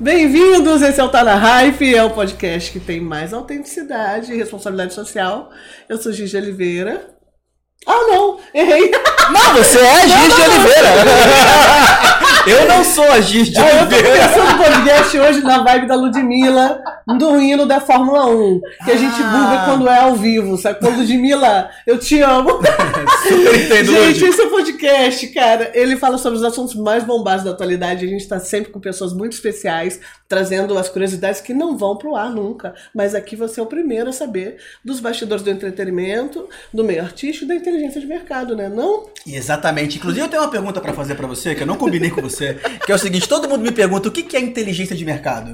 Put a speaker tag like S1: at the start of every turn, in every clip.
S1: Bem-vindos, esse é o Tá na Hype, é o podcast que tem mais autenticidade e responsabilidade social. Eu sou Gigi Oliveira. Ah, não, errei.
S2: Não, você é de Oliveira. Eu não sou a Giz de
S1: Ah, eu tô
S2: Oliveira.
S1: começando o podcast hoje na vibe da Ludmilla, do hino da Fórmula 1, que a gente
S2: Ah.
S1: buga quando é ao vivo, sabe? Quando Ludmilla, eu te amo.
S2: Super entendo,
S1: Gente, esse é o podcast, cara. Ele fala sobre os assuntos mais bombados da atualidade. A gente tá sempre com pessoas muito especiais, trazendo as curiosidades que não vão pro ar nunca. Mas aqui você é o primeiro a saber dos bastidores do entretenimento, do meio artístico e da inteligência de mercado, né? Não?
S2: Exatamente. Inclusive, eu tenho uma pergunta pra fazer pra você, que eu não combinei com você, que é o seguinte, todo mundo me pergunta o que é inteligência de mercado.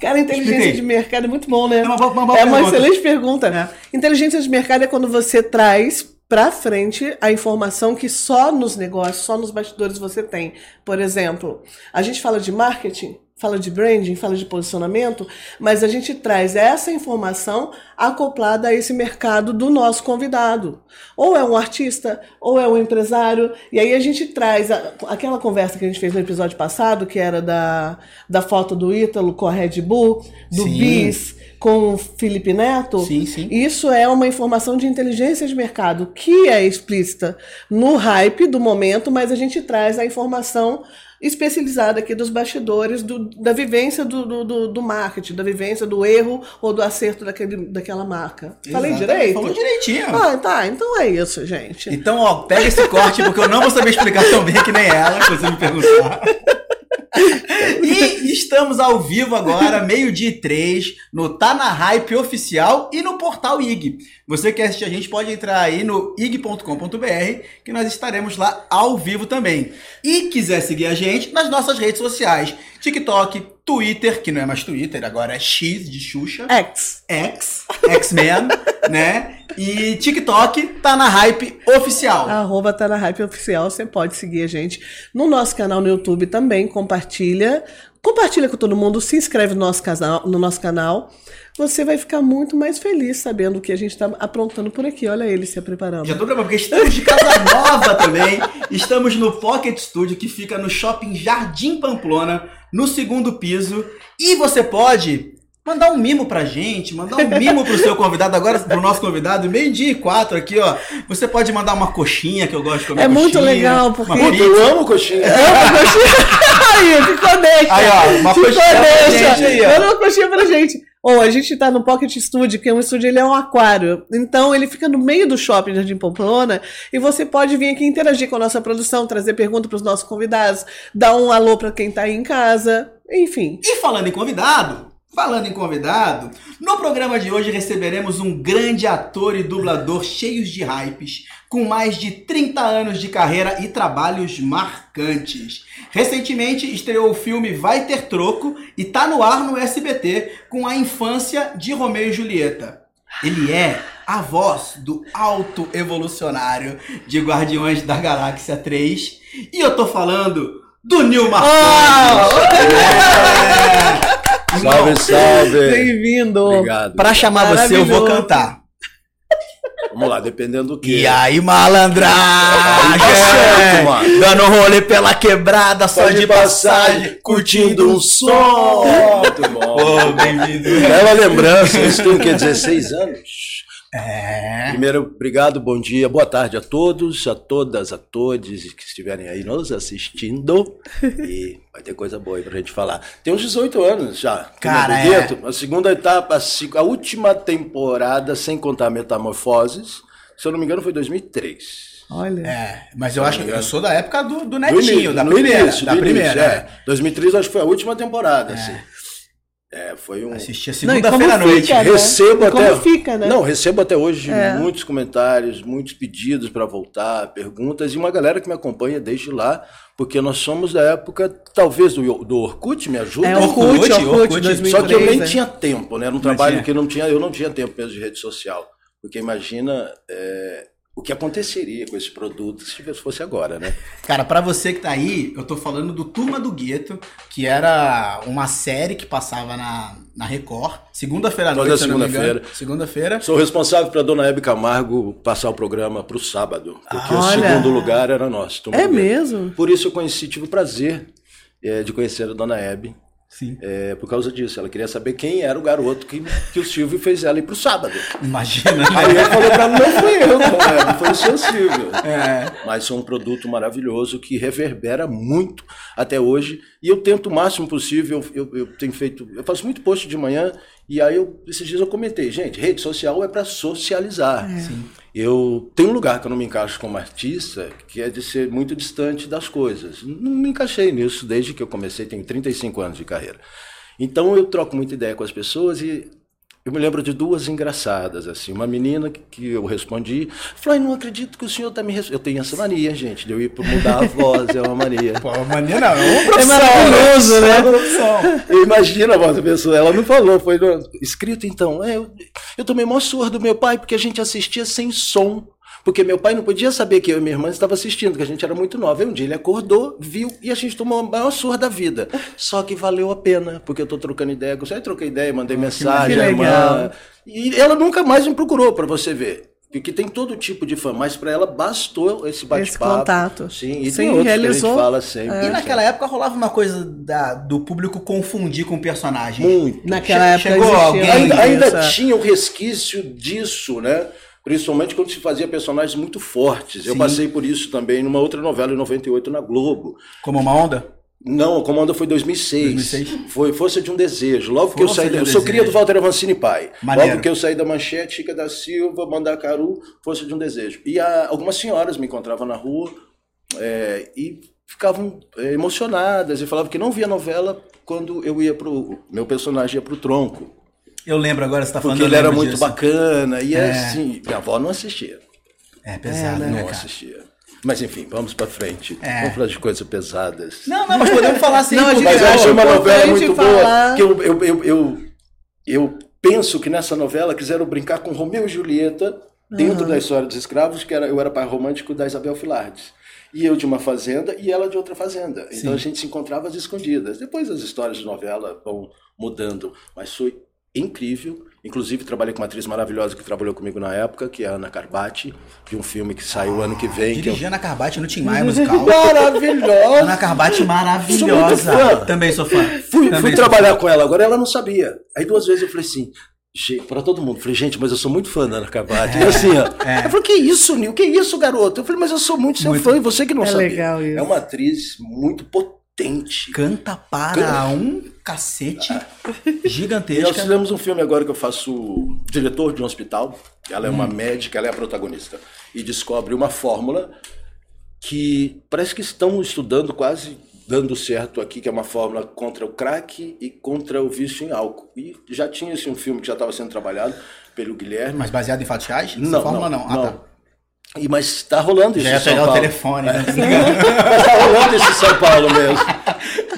S1: Cara, inteligência
S2: Explica aí.
S1: de mercado é muito bom, né?
S2: É uma uma boa
S1: É uma
S2: pergunta.
S1: excelente pergunta. Inteligência de mercado é quando você traz pra frente a informação que só nos negócios, só nos bastidores você tem. Por exemplo, a gente fala de marketing, fala de branding, fala de posicionamento, mas a gente traz essa informação acoplada a esse mercado do nosso convidado. Ou é um artista, ou é um empresário, e aí a gente traz a- aquela conversa que a gente fez no episódio passado, que era da, da foto do Ítalo com a Red Bull, do
S2: Sim.
S1: Bis com o Felipe Neto.
S2: Sim, sim.
S1: Isso é uma informação de inteligência de mercado que é explícita no hype do momento, mas a gente traz a informação especializada aqui dos bastidores do- da vivência do, do, do- marketing, da vivência do erro ou do acerto daquele, daquela marca. Falei direito?
S2: Falou direitinho.
S1: Ah, tá. Então é isso, gente.
S2: Então, ó, pega esse corte, porque eu não vou saber explicar tão bem que nem ela, se você me perguntar. E estamos ao vivo agora, meio-dia e três, no Tá na Hype Oficial e no portal IG. Você que assiste a gente pode entrar aí no ig.com.br, que nós estaremos lá ao vivo também. E quiser seguir a gente nas nossas redes sociais, TikTok, Twitter, que não é mais Twitter, agora é X de Xuxa.
S1: X.
S2: X, X-Men, né? E TikTok tá na hype oficial.
S1: Arroba tá na hype oficial, você pode seguir a gente no nosso canal no YouTube também, compartilha. Compartilha com todo mundo, se inscreve no nosso, casal, no nosso canal. Você vai ficar muito mais feliz sabendo o que a gente está aprontando por aqui. Olha ele se preparando.
S2: Já tô preparado, porque estamos de casa nova também. Estamos no Pocket Studio, que fica no Shopping Jardim Pamplona, no segundo piso. E você pode mandar um mimo pra gente, mandar um mimo pro seu convidado, agora pro nosso convidado, meio-dia e quatro aqui, ó. Você pode mandar uma coxinha, que eu gosto de comer
S1: É muito
S2: coxinha,
S1: legal, porque-
S2: uma
S3: Puta,
S2: pizza.
S3: eu amo coxinha.
S1: aí, ficou deixa.
S2: Aí, ó, uma
S1: ficou
S2: coxinha pra
S1: deixa.
S2: gente aí, ó.
S1: Manda uma coxinha pra gente. Ou a gente tá no Pocket Studio, que é um estúdio, ele é um aquário. Então ele fica no meio do shopping Jardim Pamplona e você pode vir aqui interagir com a nossa produção, trazer perguntas para os nossos convidados, dar um alô para quem tá aí em casa, enfim.
S2: E falando em convidado, falando em convidado, no programa de hoje receberemos um grande ator e dublador cheios de hypes, com mais de 30 anos de carreira e trabalhos marcantes. Recentemente estreou o filme Vai Ter Troco e tá no ar no SBT com a infância de Romeu e Julieta. Ele é a voz do alto evolucionário de Guardiões da Galáxia 3 e eu tô falando do Nil Marconi. É.
S3: Salve, salve.
S1: Bem-vindo.
S3: Obrigado.
S2: Pra chamar você, eu vou cantar.
S3: Vamos lá, dependendo do que.
S2: E aí, malandragem?
S3: Tá mano.
S2: Dando rolê pela quebrada, só
S3: Só
S2: de passagem, curtindo um som.
S3: Muito bom.
S2: Ô, bem-vindo.
S3: Bela lembrança, isso tem o quê? 16 anos?
S2: É.
S3: Primeiro, obrigado, bom dia, boa tarde a todos, a todas, a todos que estiverem aí nos assistindo. E vai ter coisa boa aí pra gente falar. Tem uns 18 anos já.
S2: Cara, é.
S3: A segunda etapa, a última temporada, sem contar Metamorfoses, se eu não me engano, foi 2003.
S1: Olha.
S2: É, mas eu acho que eu sou da época do, do
S3: Do
S2: Netinho,
S3: início,
S2: da primeira.
S3: início,
S2: da
S3: do
S2: primeira,
S3: início,
S2: é.
S3: é. 2003 acho que foi a última temporada, assim. É, foi um...
S2: Assisti a
S1: Não, e
S2: segunda-feira à noite.
S1: fica, né?
S3: Recebo
S1: como
S3: até.
S1: fica, né?
S3: Não, recebo até hoje
S1: É.
S3: muitos comentários, muitos pedidos para voltar, perguntas, e uma galera que me acompanha desde lá, porque nós somos da época, talvez, do, do Orkut, me ajuda.
S1: É Orkut,
S2: Orkut,
S1: Orkut,
S2: Orkut.
S1: 2003.
S3: Só que eu nem
S1: né?
S3: tinha tempo, né? Era um trabalho que não tinha, eu não tinha tempo mesmo de rede social. Porque imagina é, o que aconteceria com esse produto se fosse agora, né?
S2: Cara, pra você que tá aí, eu tô falando do Turma do Gueto, que era uma série que passava na, na Record, segunda-feira à
S3: Toda
S2: noite, me
S3: segunda-feira.
S2: Segunda-feira.
S3: Sou responsável para dona Hebe Camargo passar o programa para o sábado, porque o
S1: Olha.
S3: segundo lugar era nosso. Turma
S1: É mesmo?
S3: Por isso eu conheci, tive o prazer eh, de conhecer a dona Hebe.
S2: Sim.
S3: É, por causa disso. Ela queria saber quem era o garoto que, que o Silvio fez ela ir pro sábado.
S2: Imagina,
S3: Aí
S2: né?
S3: eu falei pra ela, não fui eu, colega, foi o seu Silvio.
S2: É.
S3: Mas é um produto maravilhoso que reverbera muito até hoje. E eu tento o máximo possível. Eu, eu, eu tenho feito. Eu faço muito post de manhã. E aí, eu, esses dias eu comentei, gente, rede social é para socializar.
S2: Sim.
S3: Eu tenho um lugar que eu não me encaixo como artista, que é de ser muito distante das coisas. Não me encaixei nisso desde que eu comecei, tenho 35 anos de carreira. Então eu troco muita ideia com as pessoas e eu me lembro de duas engraçadas, assim. Uma menina que, que eu respondi, falou, "Ai, não acredito que o senhor está me respondendo. Eu tenho essa mania, gente, de eu ir para mudar a voz, é uma mania.
S2: Pô, mania não, é uma
S1: É
S2: profissão.
S1: maravilhoso,
S2: É
S1: né?
S2: uma profissão.
S3: Eu imagino a voz da pessoa, ela não falou, foi escrito então. É, eu, eu tomei maior surra do meu pai porque a gente assistia sem som. Porque meu pai não podia saber que eu e minha irmã estava assistindo, que a gente era muito nova. Aí um dia ele acordou, viu e a gente tomou a maior surra da vida. Só que valeu a pena, porque eu tô trocando ideia com você. Aí troquei ideia, mandei mensagem,
S1: que
S3: a irmã. E ela nunca mais me procurou para você ver. Porque tem todo tipo de fã, mas para ela bastou esse bate-papo.
S1: contato.
S3: Sim, e
S1: Sim,
S3: tem outros que a
S1: realizou.
S3: gente fala sempre.
S2: E naquela época rolava uma coisa da- do público confundir com o personagem.
S3: Muito.
S1: Naquela
S2: Che-
S1: época
S2: chegou alguém-
S3: ainda, ainda
S1: é.
S3: tinha um resquício disso, né? Principalmente quando se fazia personagens muito fortes. Eu
S2: Sim.
S3: passei por isso também numa outra novela em 98 na Globo.
S2: Como uma onda?
S3: Não, a comanda foi 2006.
S2: 2006?
S3: Foi Força de um Desejo. Logo que eu
S2: Força
S3: saí,
S2: de um
S3: eu sou cria do Walter Avancini pai.
S2: Maneiro.
S3: Logo que eu saí da Manchete, Chica da Silva, Mandacaru, Força de um Desejo. E a- algumas senhoras me encontravam na rua é, e ficavam é, emocionadas e falavam que não via novela quando eu ia pro meu personagem ia pro tronco.
S2: Eu lembro agora, você tá falando.
S3: Porque ele era muito
S2: disso.
S3: bacana. E
S2: É.
S3: assim, minha avó não assistia.
S2: É pesado, né,
S3: não
S2: cara?
S3: assistia. Mas enfim, vamos pra frente.
S2: É.
S3: Vamos falar de coisas pesadas.
S2: Não, não, mas podemos falar assim.
S1: Não,
S3: Mas eu
S1: É,
S3: achei uma novela muito
S1: falar-
S3: boa. Que eu, eu, eu, eu, eu penso que nessa novela quiseram brincar com Romeu e Julieta dentro da história dos escravos, que era, eu era pai romântico da Isabel Filardes. E eu de uma fazenda e ela de outra fazenda. Então
S2: Sim.
S3: a gente se encontrava às escondidas. Depois as histórias de novela vão mudando. Mas foi incrível. Inclusive trabalhei com uma atriz maravilhosa que trabalhou comigo na época, que é a Ana Carbati, de um filme que saiu ano que vem. que é
S2: Dirigindo a Carbate no Tim Maia musical.
S3: Maravilhosa!
S2: Ana
S3: Sou muito
S2: maravilhosa.
S3: fã.
S2: Também sou fã.
S3: Fui,
S2: Também
S3: fui
S2: sou
S3: trabalhar com ela, agora ela não sabia. Aí duas vezes eu falei assim, para todo mundo, falei, gente, mas eu sou muito fã da Ana Carbati. E assim, ó.
S2: é.
S3: Ela falou, que isso, Nil? Que isso, garoto? Eu falei, mas eu sou muito seu
S2: Muito.
S3: fã e você que não
S1: É
S3: sabia.
S1: legal isso.
S3: É uma atriz muito potente.
S2: Canta para
S3: Canta.
S2: um cacete
S3: E nós
S2: gigantesca.
S3: fizemos um filme agora que eu faço diretor de um hospital. Ela é uma
S2: Hum.
S3: médica, ela é a protagonista. E descobre uma fórmula que parece que estão estudando quase dando certo aqui, que é uma fórmula contra o crack e contra o vício em álcool. E já tinha esse um filme que já estava sendo trabalhado pelo Guilherme.
S2: Mas baseado em fatos reais?
S3: Não,
S2: fórmula
S3: não,
S2: não. Ah, tá.
S3: E, mas está rolando isso
S2: Já
S3: em
S2: ia
S3: São
S2: pegar o
S3: Paulo.
S2: telefone, né?
S3: Mas tá rolando esse São Paulo mesmo.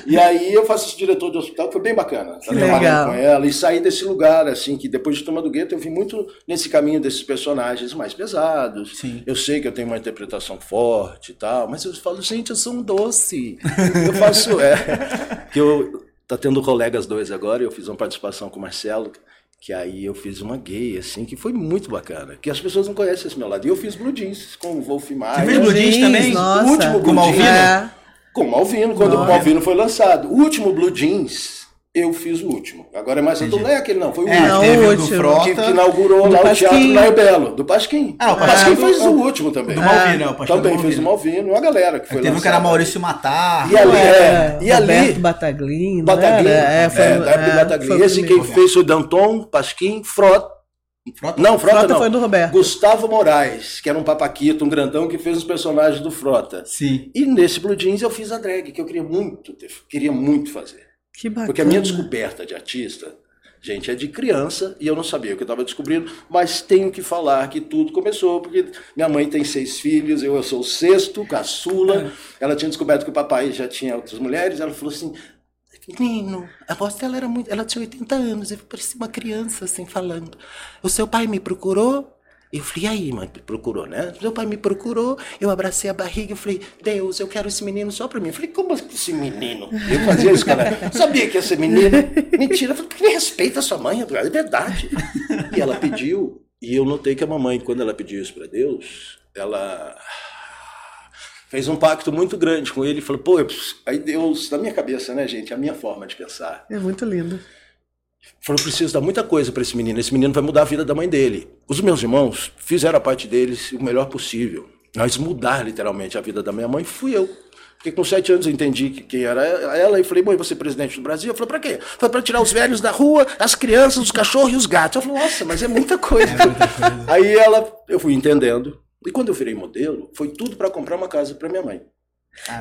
S3: E aí eu faço esse diretor de hospital, que foi bem bacana. Tá trabalhando
S1: legal.
S3: com ela e sair desse lugar, assim, que depois de Turma do Gueto eu vim muito nesse caminho desses personagens mais pesados.
S2: Sim.
S3: Eu sei que eu tenho uma interpretação forte e tal, mas eu falo, gente, eu sou um doce. Eu faço. É, que eu. Tá tendo colegas dois agora, eu fiz uma participação com o Marcelo, que aí eu fiz uma gay, assim, que foi muito bacana. Que as pessoas não conhecem esse meu lado. E eu fiz Blue Jeans com o Wolf Maia.
S2: fez Blue Jeans também?
S1: Nossa.
S3: O último
S2: Com
S3: Blue
S2: Malvino?
S3: Jeans.
S1: É.
S3: Com o Malvino, quando o Malvino foi lançado. O último Blue Jeans, eu fiz o último. Agora é mais atual, não é aquele não, foi o
S2: É,
S3: último.
S1: Não, o
S2: o do. Frota.
S3: Que, que inaugurou
S1: Do
S3: lá o
S1: Pasquim.
S3: Teatro Naio Belo, do Pasquim.
S2: Ah, o
S3: o Pasquim
S2: Pasquim
S3: fez
S2: do-
S3: o último também.
S2: Do Malvino, é, o pastor
S3: Também
S2: do
S3: fez o
S2: Malvino.
S3: Uma galera que foi
S2: Teve um que era. Maurício Matar.
S3: E ali, é, e
S1: Roberto
S3: ali,
S1: Bataglino.
S3: Bataglino,
S1: era? É, foi,
S3: é, da época do
S1: é,
S3: Esse quem fez foi Danton, Pasquim, Frota.
S2: Frota?
S3: Não, Frota,
S1: Frota
S3: não.
S1: foi do Roberto.
S3: Gustavo Moraes, que era um papaquito, um grandão que fez os personagens do Frota.
S2: Sim.
S3: E nesse Blue Jeans eu fiz a drag, que eu queria muito ter, queria muito fazer.
S1: Que bacana.
S3: Porque a minha descoberta de artista, gente, é de criança e eu não sabia o que eu estava descobrindo, mas tenho que falar que tudo começou, porque minha mãe tem seis filhos, eu, eu sou o sexto, caçula. Ela tinha descoberto que o papai já tinha outras mulheres, ela falou assim. Menino, a voz dela era muito. Ela tinha 80 anos, eu parecia uma criança assim falando. O seu pai me procurou? Eu falei, e aí, mãe, procurou, né? Meu pai me procurou, eu abracei a barriga, eu falei, Deus, eu quero esse menino só pra mim. Eu falei, como assim esse menino? Eu fazia isso, cara. Sabia que ser menino. Mentira, eu falei, me respeita a sua mãe, é verdade. E ela pediu, e eu notei que a mamãe, quando ela pediu isso pra Deus, ela fez um pacto muito grande com ele e falou, pô, aí Deus, na minha cabeça, né, gente, a minha forma de pensar,
S1: É muito lindo.
S3: Falou, preciso dar muita coisa para esse menino, esse menino vai mudar a vida da mãe dele. Os meus irmãos fizeram a parte deles o melhor possível, mas mudar literalmente a vida da minha mãe fui eu. Porque com sete anos eu entendi que quem era ela e falei, mãe, você é presidente do Brasil? Eu falei, pra quê? Foi para tirar os velhos da rua, as crianças, os cachorros e os gatos. Eu falei, nossa, mas é muita coisa. Aí ela, eu fui entendendo. E quando eu virei modelo, foi tudo para comprar uma casa para minha mãe.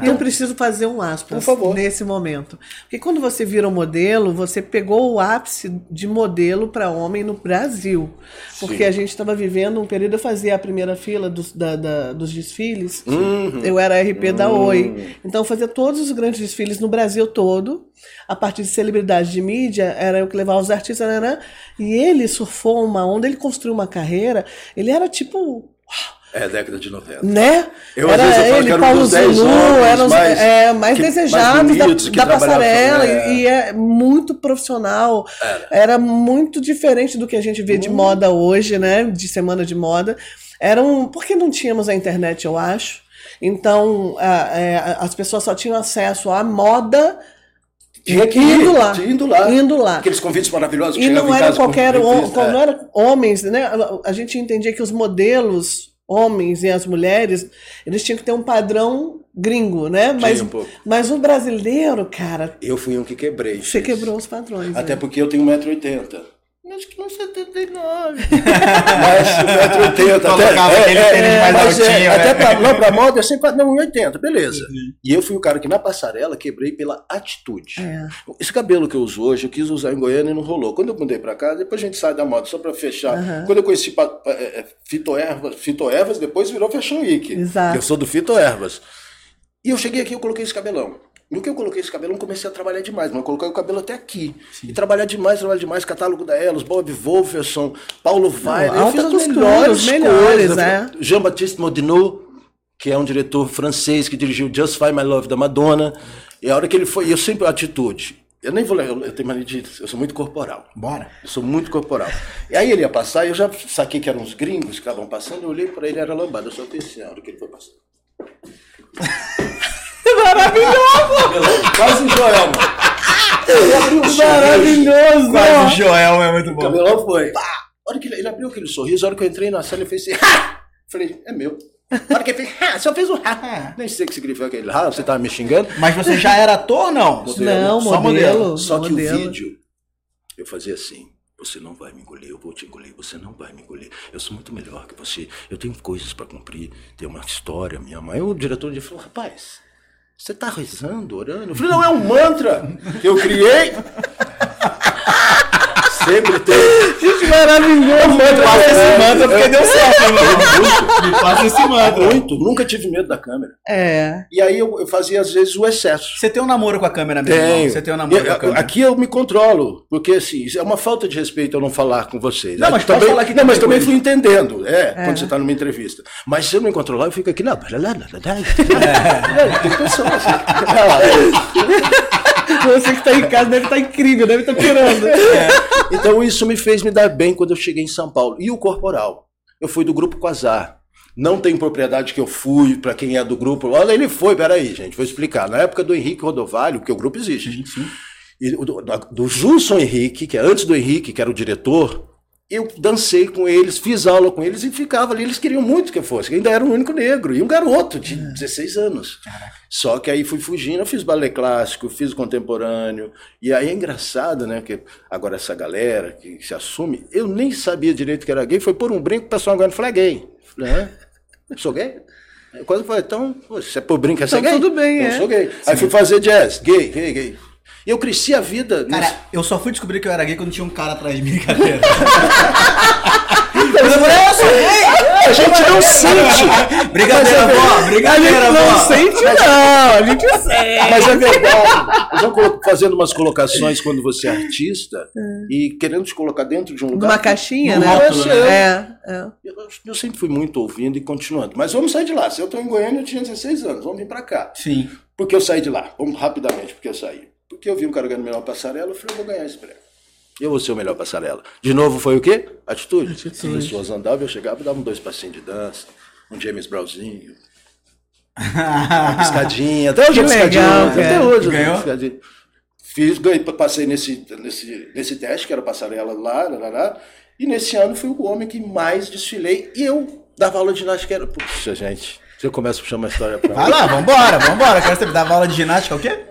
S1: E eu preciso fazer um aspas nesse momento. Porque quando você vira um modelo, você pegou o ápice de modelo para homem no Brasil. Porque
S3: Sim.
S1: a gente estava vivendo um período, eu fazia a primeira fila dos, da- da- dos desfiles.
S3: Uhum.
S1: Eu era RP da Oi. Então eu fazia todos os grandes desfiles no Brasil todo. A partir de celebridade de mídia, era eu que levava os artistas. Né, né? E ele surfou uma onda, ele construiu uma carreira. Ele era tipo
S3: É, década de 90.
S1: né?
S3: Eu, às
S1: era
S3: vezes, eu
S1: ele,
S3: que era um
S1: Paulo
S3: dos 10
S1: Zulu, eram os
S3: mais-
S1: é, mais
S3: que- mais
S1: desejados
S3: bonitos que
S1: da, da passarela
S3: é.
S1: e, e é muito profissional. Era. muito diferente do que a gente vê de moda hoje, né? De semana de moda. Era um, porque não tínhamos a internet, eu acho. Então, a- é, a- as pessoas só tinham acesso à moda
S3: Tinha que
S1: indo
S3: ir,
S1: lá.
S3: indo lá.
S1: Indo lá.
S3: Aqueles convites maravilhosos que
S1: E não era
S3: com
S1: qualquer
S3: revista,
S1: não
S3: é.
S1: era homens, né? A gente entendia que os modelos, homens e as mulheres, eles tinham que ter um padrão gringo, né? Mas,
S3: um
S1: mas o brasileiro, cara,
S3: Eu fui um que quebrei.
S1: você
S3: isso.
S1: quebrou os padrões.
S3: Até
S1: né?
S3: porque eu tenho 1,80m. Acho que não 79. Mas 1,80m.
S2: Colocava aquele tênis mais
S3: mas é,
S2: altinho,
S3: até
S2: né?
S3: pra, não, pra moda é sempre. Não, 1,80, beleza. E eu fui o cara que na passarela quebrei pela atitude.
S1: É.
S3: Esse cabelo que eu uso hoje, eu quis usar em Goiânia e não rolou. Quando eu mudei pra cá, depois a gente sai da moda, só pra fechar.
S1: Aham.
S3: Quando eu conheci é, é, Fitoervas, Fitoervas, depois virou Fashion Week.
S1: Exato.
S3: Eu sou do Fitoervas. E eu cheguei aqui e eu coloquei esse cabelão. No que eu coloquei esse cabelão, comecei a trabalhar demais, mas eu coloquei o cabelo até aqui. E trabalhar demais, trabalhar demais, catálogo da Elos, Bob Wolferson, Paulo Weiler. Eu fiz as
S1: costura,
S3: melhores,
S1: melhores,
S3: coisas.
S1: é.
S3: Jean-Baptiste Modinot, que é um diretor francês que dirigiu Just Find My Love da Madonna. E a hora que ele foi, eu sempre atitude. Eu nem vou, eu, eu tenho mania de, eu sou muito corporal.
S2: Bora.
S3: Eu sou muito corporal. E aí ele ia passar, e eu já saquei que eram uns gringos que estavam passando, eu olhei pra ele, era lambada, eu só pensei, a hora que ele foi passando.
S1: Maravilhoso!
S3: Quase o Joel, mano. Um.
S1: Maravilhoso!
S2: Quase o Joel é muito
S3: O
S2: bom.
S3: cabelão foi. Pá! A hora que ele, ele abriu aquele sorriso, a hora que eu entrei na sala, ele fez assim. Ha! Falei, é meu. A hora que ele fez, ha! só fez um ha. Nem sei o que significa aquele ha, você tava me xingando.
S2: Mas você já era ator, não?
S1: Não,
S2: Só
S1: modelo.
S3: Só que
S1: modelo.
S3: o vídeo, eu fazia assim. Você não vai me engolir, eu vou te engolir, você não vai me engolir. Eu sou muito melhor que você. Eu tenho coisas pra cumprir, tenho uma história. Minha mãe, o diretor dia falou: rapaz, você tá rezando, orando? Eu falei: não, é um mantra que eu criei. Sempre tem.
S1: Gente, maravilhoso!
S3: mantra,
S2: Passa esse
S3: É,
S2: mantra porque
S3: é.
S2: deu certo, mano. Me passa esse mantra.
S3: Muito, nunca tive medo da câmera.
S1: É.
S3: E aí eu, eu fazia às vezes o excesso.
S2: Você tem um namoro com a câmera mesmo?
S3: Tenho.
S2: Você tem um namoro
S3: E,
S2: com a câmera?
S3: Aqui eu me controlo, porque assim, é uma falta de respeito eu não falar com vocês.
S2: Não, mas pode
S3: também,
S2: falar aqui
S3: Não, mas
S2: também,
S3: fui entendendo, é,
S1: É.
S3: quando você está numa entrevista. Mas se eu não me controlar, eu fico aqui, não, tem que pensar assim.
S1: Você que tá em casa deve estar incrível, deve estar pirando.
S3: Então isso me fez me dar bem quando eu cheguei em São Paulo. E o corporal? Eu fui do grupo Quasar. Não tem propriedade que eu fui, para quem é do grupo. Olha, ele foi, peraí, gente, vou explicar. Na época do Henrique Rodovalho, porque o grupo existe. E o do, do Julson Henrique, que é antes do Henrique, que era o diretor, eu dancei com eles, fiz aula com eles e ficava ali. Eles queriam muito que eu fosse, que ainda era o único negro, e um garoto de 16 anos. Só que aí fui fugindo, eu fiz balé clássico, fiz contemporâneo. E aí é engraçado, né? Que agora essa galera que se assume, eu nem sabia direito que era gay, foi por um brinco, o pessoal agora falou, é gay. Hã? Sou gay? Quando eu falei, então, se é por brinco, é
S1: Então
S3: gay?
S1: tudo bem,
S3: então,
S1: é.
S3: sou gay. Aí fui fazer jazz, gay, gay, gay. Eu cresci a vida.
S2: Cara, eu só fui descobrir que eu era gay quando tinha um cara atrás de mim, brincadeira. eu falei, eu sou gay!
S3: A gente não sente.
S2: Brincadeira,
S3: é
S2: vó,
S1: A gente
S2: brincadeira,
S1: não
S2: vó.
S1: sente, não. A gente sente.
S3: Mas é verdade. Colo- fazendo umas colocações quando você é artista e querendo te colocar dentro de um lugar.
S1: Numa caixinha,
S3: Não
S1: né?
S3: é seu.
S1: É, é.
S3: Eu, eu sempre fui muito ouvindo e continuando. Mas vamos sair de lá. Se eu estou em Goiânia, eu tinha 16 anos. Vamos vir para cá.
S2: Sim.
S3: Por que eu saí de lá? Vamos rapidamente, porque eu saí. Porque eu vi um cara ganhando melhor passarela, eu falei, eu vou ganhar esse prêmio. Eu vou ser o melhor passarela. De novo, foi o quê? Atitude.
S1: Atitude.
S3: As pessoas andavam, eu chegava e dava dois passinhos de dança, um James Brownzinho. Uma piscadinha. Até hoje
S1: Que
S3: é piscadinha.
S1: legal,
S3: até hoje
S2: Ganhou?
S3: piscadinha. Fiz, ganhei, passei nesse, nesse, nesse teste, que era passarela lá, lá, lá, e nesse ano fui o homem que mais desfilei. E eu dava aula de ginástica. Era... Puxa, gente, você começa a puxar uma história pra
S2: Vai lá, vambora, vambora. Quero saber, dava aula de ginástica o quê?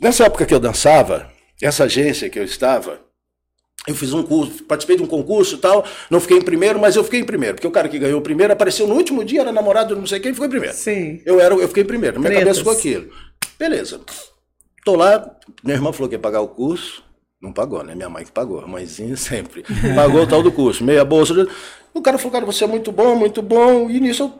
S3: Nessa época que eu dançava, essa agência que eu estava, eu fiz um curso, participei de um concurso e tal, não fiquei em primeiro, mas eu fiquei em primeiro, porque o cara que ganhou o primeiro apareceu no último dia, era namorado de não sei quem, ficou em primeiro.
S1: Sim.
S3: Eu, era, eu fiquei em primeiro, na minha
S1: Tretas.
S3: cabeça ficou aquilo. Beleza. Tô lá, minha irmã falou que ia pagar o curso, não pagou, né? Minha mãe que pagou, a mãezinha sempre. Pagou o tal do curso, meia bolsa. O cara falou, cara, você é muito bom, muito bom, e nisso eu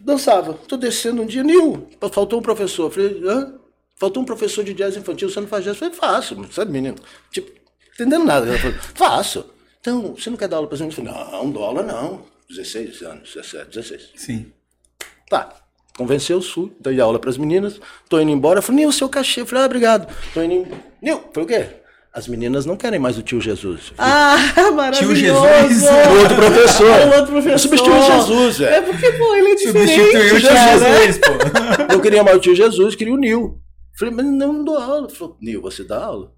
S3: dançava. Tô descendo um dia, Nil, faltou um professor. Eu falei, hã? Faltou um professor de jazz infantil, você não faz jazz? Eu falei, faço, sabe, menino? Tipo, entendendo nada. Ela falou, faço. Então, você não quer dar aula para as meninas? Eu falei, não, dou aula não. 16 anos, 17, 16.
S2: Sim.
S3: Tá. Convenceu, fui, dei aula para as meninas, tô indo embora. Eu falei, Nil, seu cachê. Eu falei, ah, obrigado. Tô indo embora. Nil, foi o quê? As meninas não querem mais o tio Jesus.
S1: Ah, maravilhoso!
S2: Jesus.
S3: o outro professor.
S1: É o outro professor.
S3: Eu substituí Jesus,
S1: É
S3: velho.
S1: porque, pô, ele é diferente.
S2: Substituiu o
S1: cara.
S2: Jesus, pô.
S3: Eu queria mais o tio Jesus, queria o Nil. Falei, mas não, dou aula. Ele falou, Nil, você dá aula?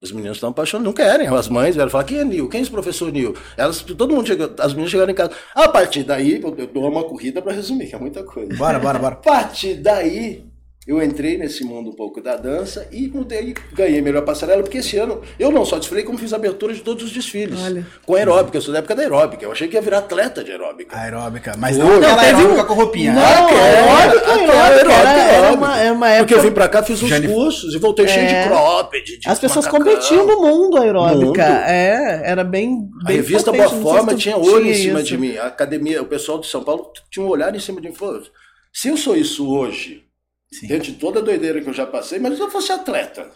S3: As meninas estão apaixonadas, não querem. As mães vieram falar, quem é Nil? Quem é esse professor Nil? Elas, todo mundo chegou, as meninas chegaram em casa. A partir daí, eu dou uma corrida para resumir, que é muita coisa.
S2: Bora, bora, bora.
S3: A partir daí, eu entrei nesse mundo um pouco da dança e mudei, ganhei melhor passarela, porque esse ano eu não só desfilei, como fiz abertura de todos os desfiles.
S1: Olha.
S3: Com aeróbica, eu sou da época da aeróbica. Eu achei que ia virar atleta de aeróbica.
S2: Aeróbica. Mas
S3: Pô,
S2: não aquela
S1: não, teve
S2: aeróbica
S1: um-
S2: com roupinha.
S1: Não,
S3: Aquela,
S1: aeróbica,
S3: aquela
S1: aeróbica,
S3: aeróbica,
S1: era- era uma- era uma
S3: Porque
S1: época-
S3: eu vim pra cá, fiz uns
S2: Jane-
S3: cursos e voltei cheio
S1: É.
S3: de cropped. de
S1: As pessoas
S3: macacão.
S1: competiam no mundo aeróbica.
S3: Mundo.
S1: É, era bem.
S3: A
S1: bem
S3: revista
S1: potente,
S3: Boa Forma tinha olho em
S1: tinha
S3: cima
S1: isso.
S3: de mim. A academia, o pessoal de São Paulo tinha um olhar em cima de mim. Falou, se eu sou isso hoje,
S2: Sim.
S3: dentro de toda a doideira que eu já passei, mas se eu fosse atleta.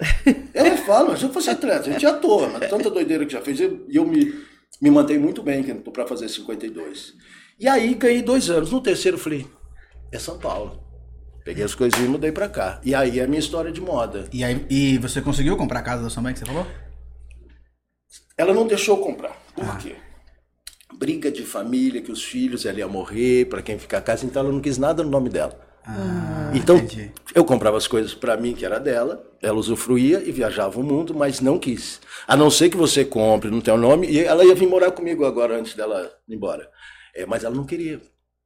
S3: Eu falo, mas se eu fosse atleta, a gente é ator, mas tanta doideira que já fez, e eu me, me mantenho muito bem, que eu tô para fazer 52. E aí ganhei dois anos. No terceiro, eu falei, é São Paulo. Peguei as coisinhas e mudei para cá. E aí é a minha história de moda.
S2: E, aí, e você conseguiu comprar a casa da sua mãe que você falou?
S3: Ela não deixou eu comprar. Por
S2: Ah.
S3: quê? Briga de família, que os filhos ela ia morrer, para quem ficar em casa, então ela não quis nada no nome dela.
S2: Ah,
S3: Então,
S2: entendi.
S3: eu comprava as coisas para mim, que era dela, ela usufruía e viajava o mundo, mas não quis. A não ser que você compre no teu nome, e ela ia vir morar comigo agora, antes dela ir embora. É, mas ela não queria,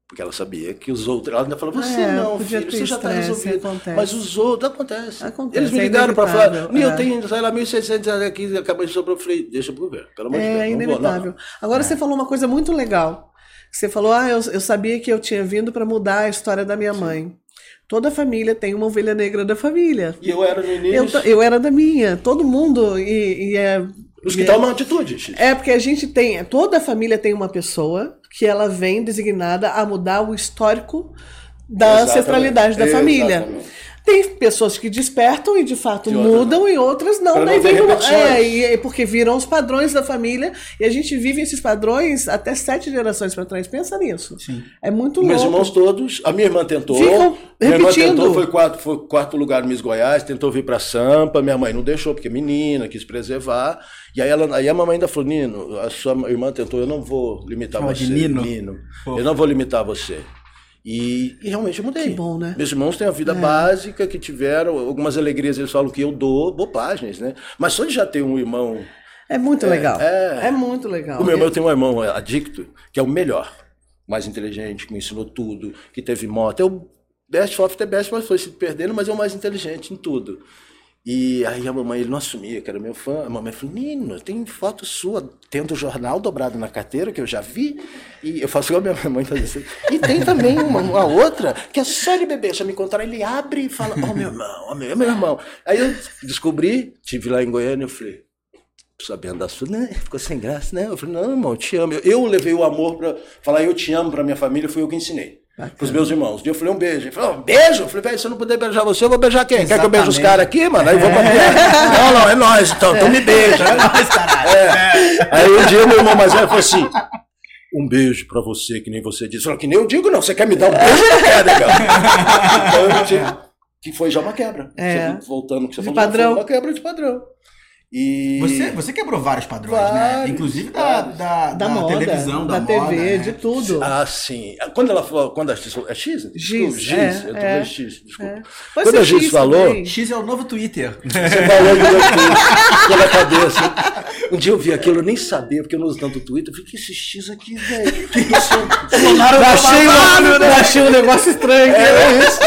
S3: porque ela sabia que os outros... Ela ainda falou, você
S1: É,
S3: não, filho, você já está
S1: estresse,
S3: resolvido.
S1: acontece.
S3: Mas os outros, acontece.
S1: Acontece,
S3: Eles me
S1: é
S3: ligaram para falar,
S1: inevitável,
S3: Nil,
S1: é.
S3: tem, sei lá, 1.600 aqui, acabou de sobrar. Eu falei, deixa pro governo, pelo amor de Deus.
S1: É
S3: não vou, não.
S1: inevitável. Agora você falou uma coisa muito legal. Você falou, ah, eu, eu sabia que eu tinha vindo para mudar a história da minha mãe. Toda família tem uma ovelha negra da família.
S3: E eu era
S1: Eu,
S3: início,
S1: ta- eu era da minha. Todo mundo e, e é
S3: os que tomam atitude. Chico.
S1: É porque a gente tem, toda a família tem uma pessoa que ela vem designada a mudar o histórico da
S3: Exatamente.
S1: ancestralidade da família.
S3: Exatamente.
S1: Tem pessoas que despertam e de fato
S3: E outras
S1: mudam e outras não. Daí
S3: ter
S1: vem é, é porque viram os padrões da família e a gente vive esses padrões até sete gerações para trás. Pensa nisso.
S2: Sim.
S1: É muito
S3: Meus
S1: louco.
S3: irmãos todos, a minha irmã tentou.
S1: Ficam
S3: minha irmã
S1: repetindo.
S3: tentou, foi quarto, foi quarto lugar no Miss Goiás, tentou vir para Sampa, minha mãe não deixou, porque menina, quis preservar. E aí, ela, aí a mamãe ainda falou, Nino, a sua irmã tentou, eu não vou limitar
S2: Chama
S3: você.
S2: de Nino? Pô.
S3: Eu não vou limitar você. E, e realmente eu mudei.
S1: Que bom, né?
S3: Meus irmãos têm a vida básica que tiveram, algumas alegrias eles falam que eu dou, bobagens, né? Mas só de já ter um irmão
S1: É muito legal.
S3: é.
S1: É, muito legal.
S3: o meu irmão tem um irmão adicto, que é o melhor, mais inteligente, que me ensinou tudo, que teve moto. É o best of the best, mas foi se perdendo, mas é o mais inteligente em tudo. E aí a mamãe, ele não assumia que era meu fã. A mamãe falou, Nino, tem foto sua tendo o jornal dobrado na carteira, que eu já vi. E eu faço igual a minha mãe fazia assim. E tem também uma, uma outra, que é só ele beber, eu me encontrar, ele abre e fala, ó meu irmão, ó meu, meu irmão. Aí eu descobri, tive lá em Goiânia, eu falei, sabendo da sua, né? Ficou sem graça, né? Eu falei, não, irmão, eu te amo. Eu, eu levei o amor pra falar eu te amo pra minha família, foi eu que ensinei. Pros meus irmãos. Dia eu falei um beijo. Ele falou, um beijo? Eu falei, velho, se eu não puder beijar você, eu vou beijar quem? Quer que eu beije os
S2: Exatamente.
S3: caras aqui, mano? Aí eu vou pra Não, não, é nós, então, então me beija. É nóis, caralho. Aí um dia meu irmão mais velho falou assim. Um beijo pra você, que nem você disse. Falei, que nem eu digo, não. Você quer me dar um beijo? Eu quero, negão. Então eu tive, que foi já uma quebra.
S1: É.
S3: Você, voltando, que você
S1: De
S3: falou,
S1: padrão.
S3: uma quebra de padrão. E
S2: Você, você quebrou vários padrões, né?
S3: Vários,
S2: Inclusive da, da,
S1: Da,
S2: da
S1: moda,
S2: televisão, da,
S1: da,
S2: moda,
S1: TV,
S2: né?
S1: de tudo.
S3: Ah, sim. Quando ela falou, quando a X, é X? Desculpa,
S1: Giz,
S3: Giz,
S1: é,
S3: eu tô
S1: é,
S3: X, desculpa.
S1: É.
S3: Quando a Giz
S1: X
S3: falou,
S1: também.
S2: X é o novo Twitter.
S3: Você falou do meu Twitter pela cabeça. Um dia eu vi aquilo, eu nem sabia, porque eu não uso tanto Twitter. Eu falei, que esse X aqui, velho? Que isso?
S1: Achei, um, achei um negócio estranho.
S3: É isso.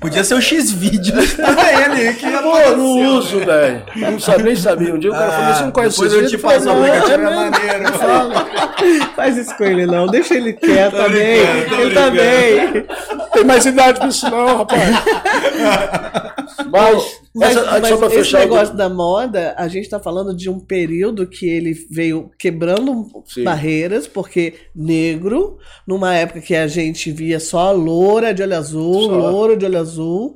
S2: Podia ser o X-Vídeos. Tava ele que
S3: Pô, não uso, velho. Não sabia, nem sabia. Um dia o cara falou, você não conhece
S2: depois eu te passo o
S3: não,
S2: aplicativo, é
S3: é
S2: maneiro.
S1: Fala. Faz isso com ele, não. Deixa ele quieto também. Ele também.
S3: Tem mais idade pra isso não, rapaz. Mas,
S1: Mas,
S3: essa,
S1: mas esse negócio da moda, a gente está falando de um período que ele veio quebrando
S3: Sim.
S1: barreiras, porque negro, numa época que a gente via só loura de olho azul,
S3: Só.
S1: louro de olho azul,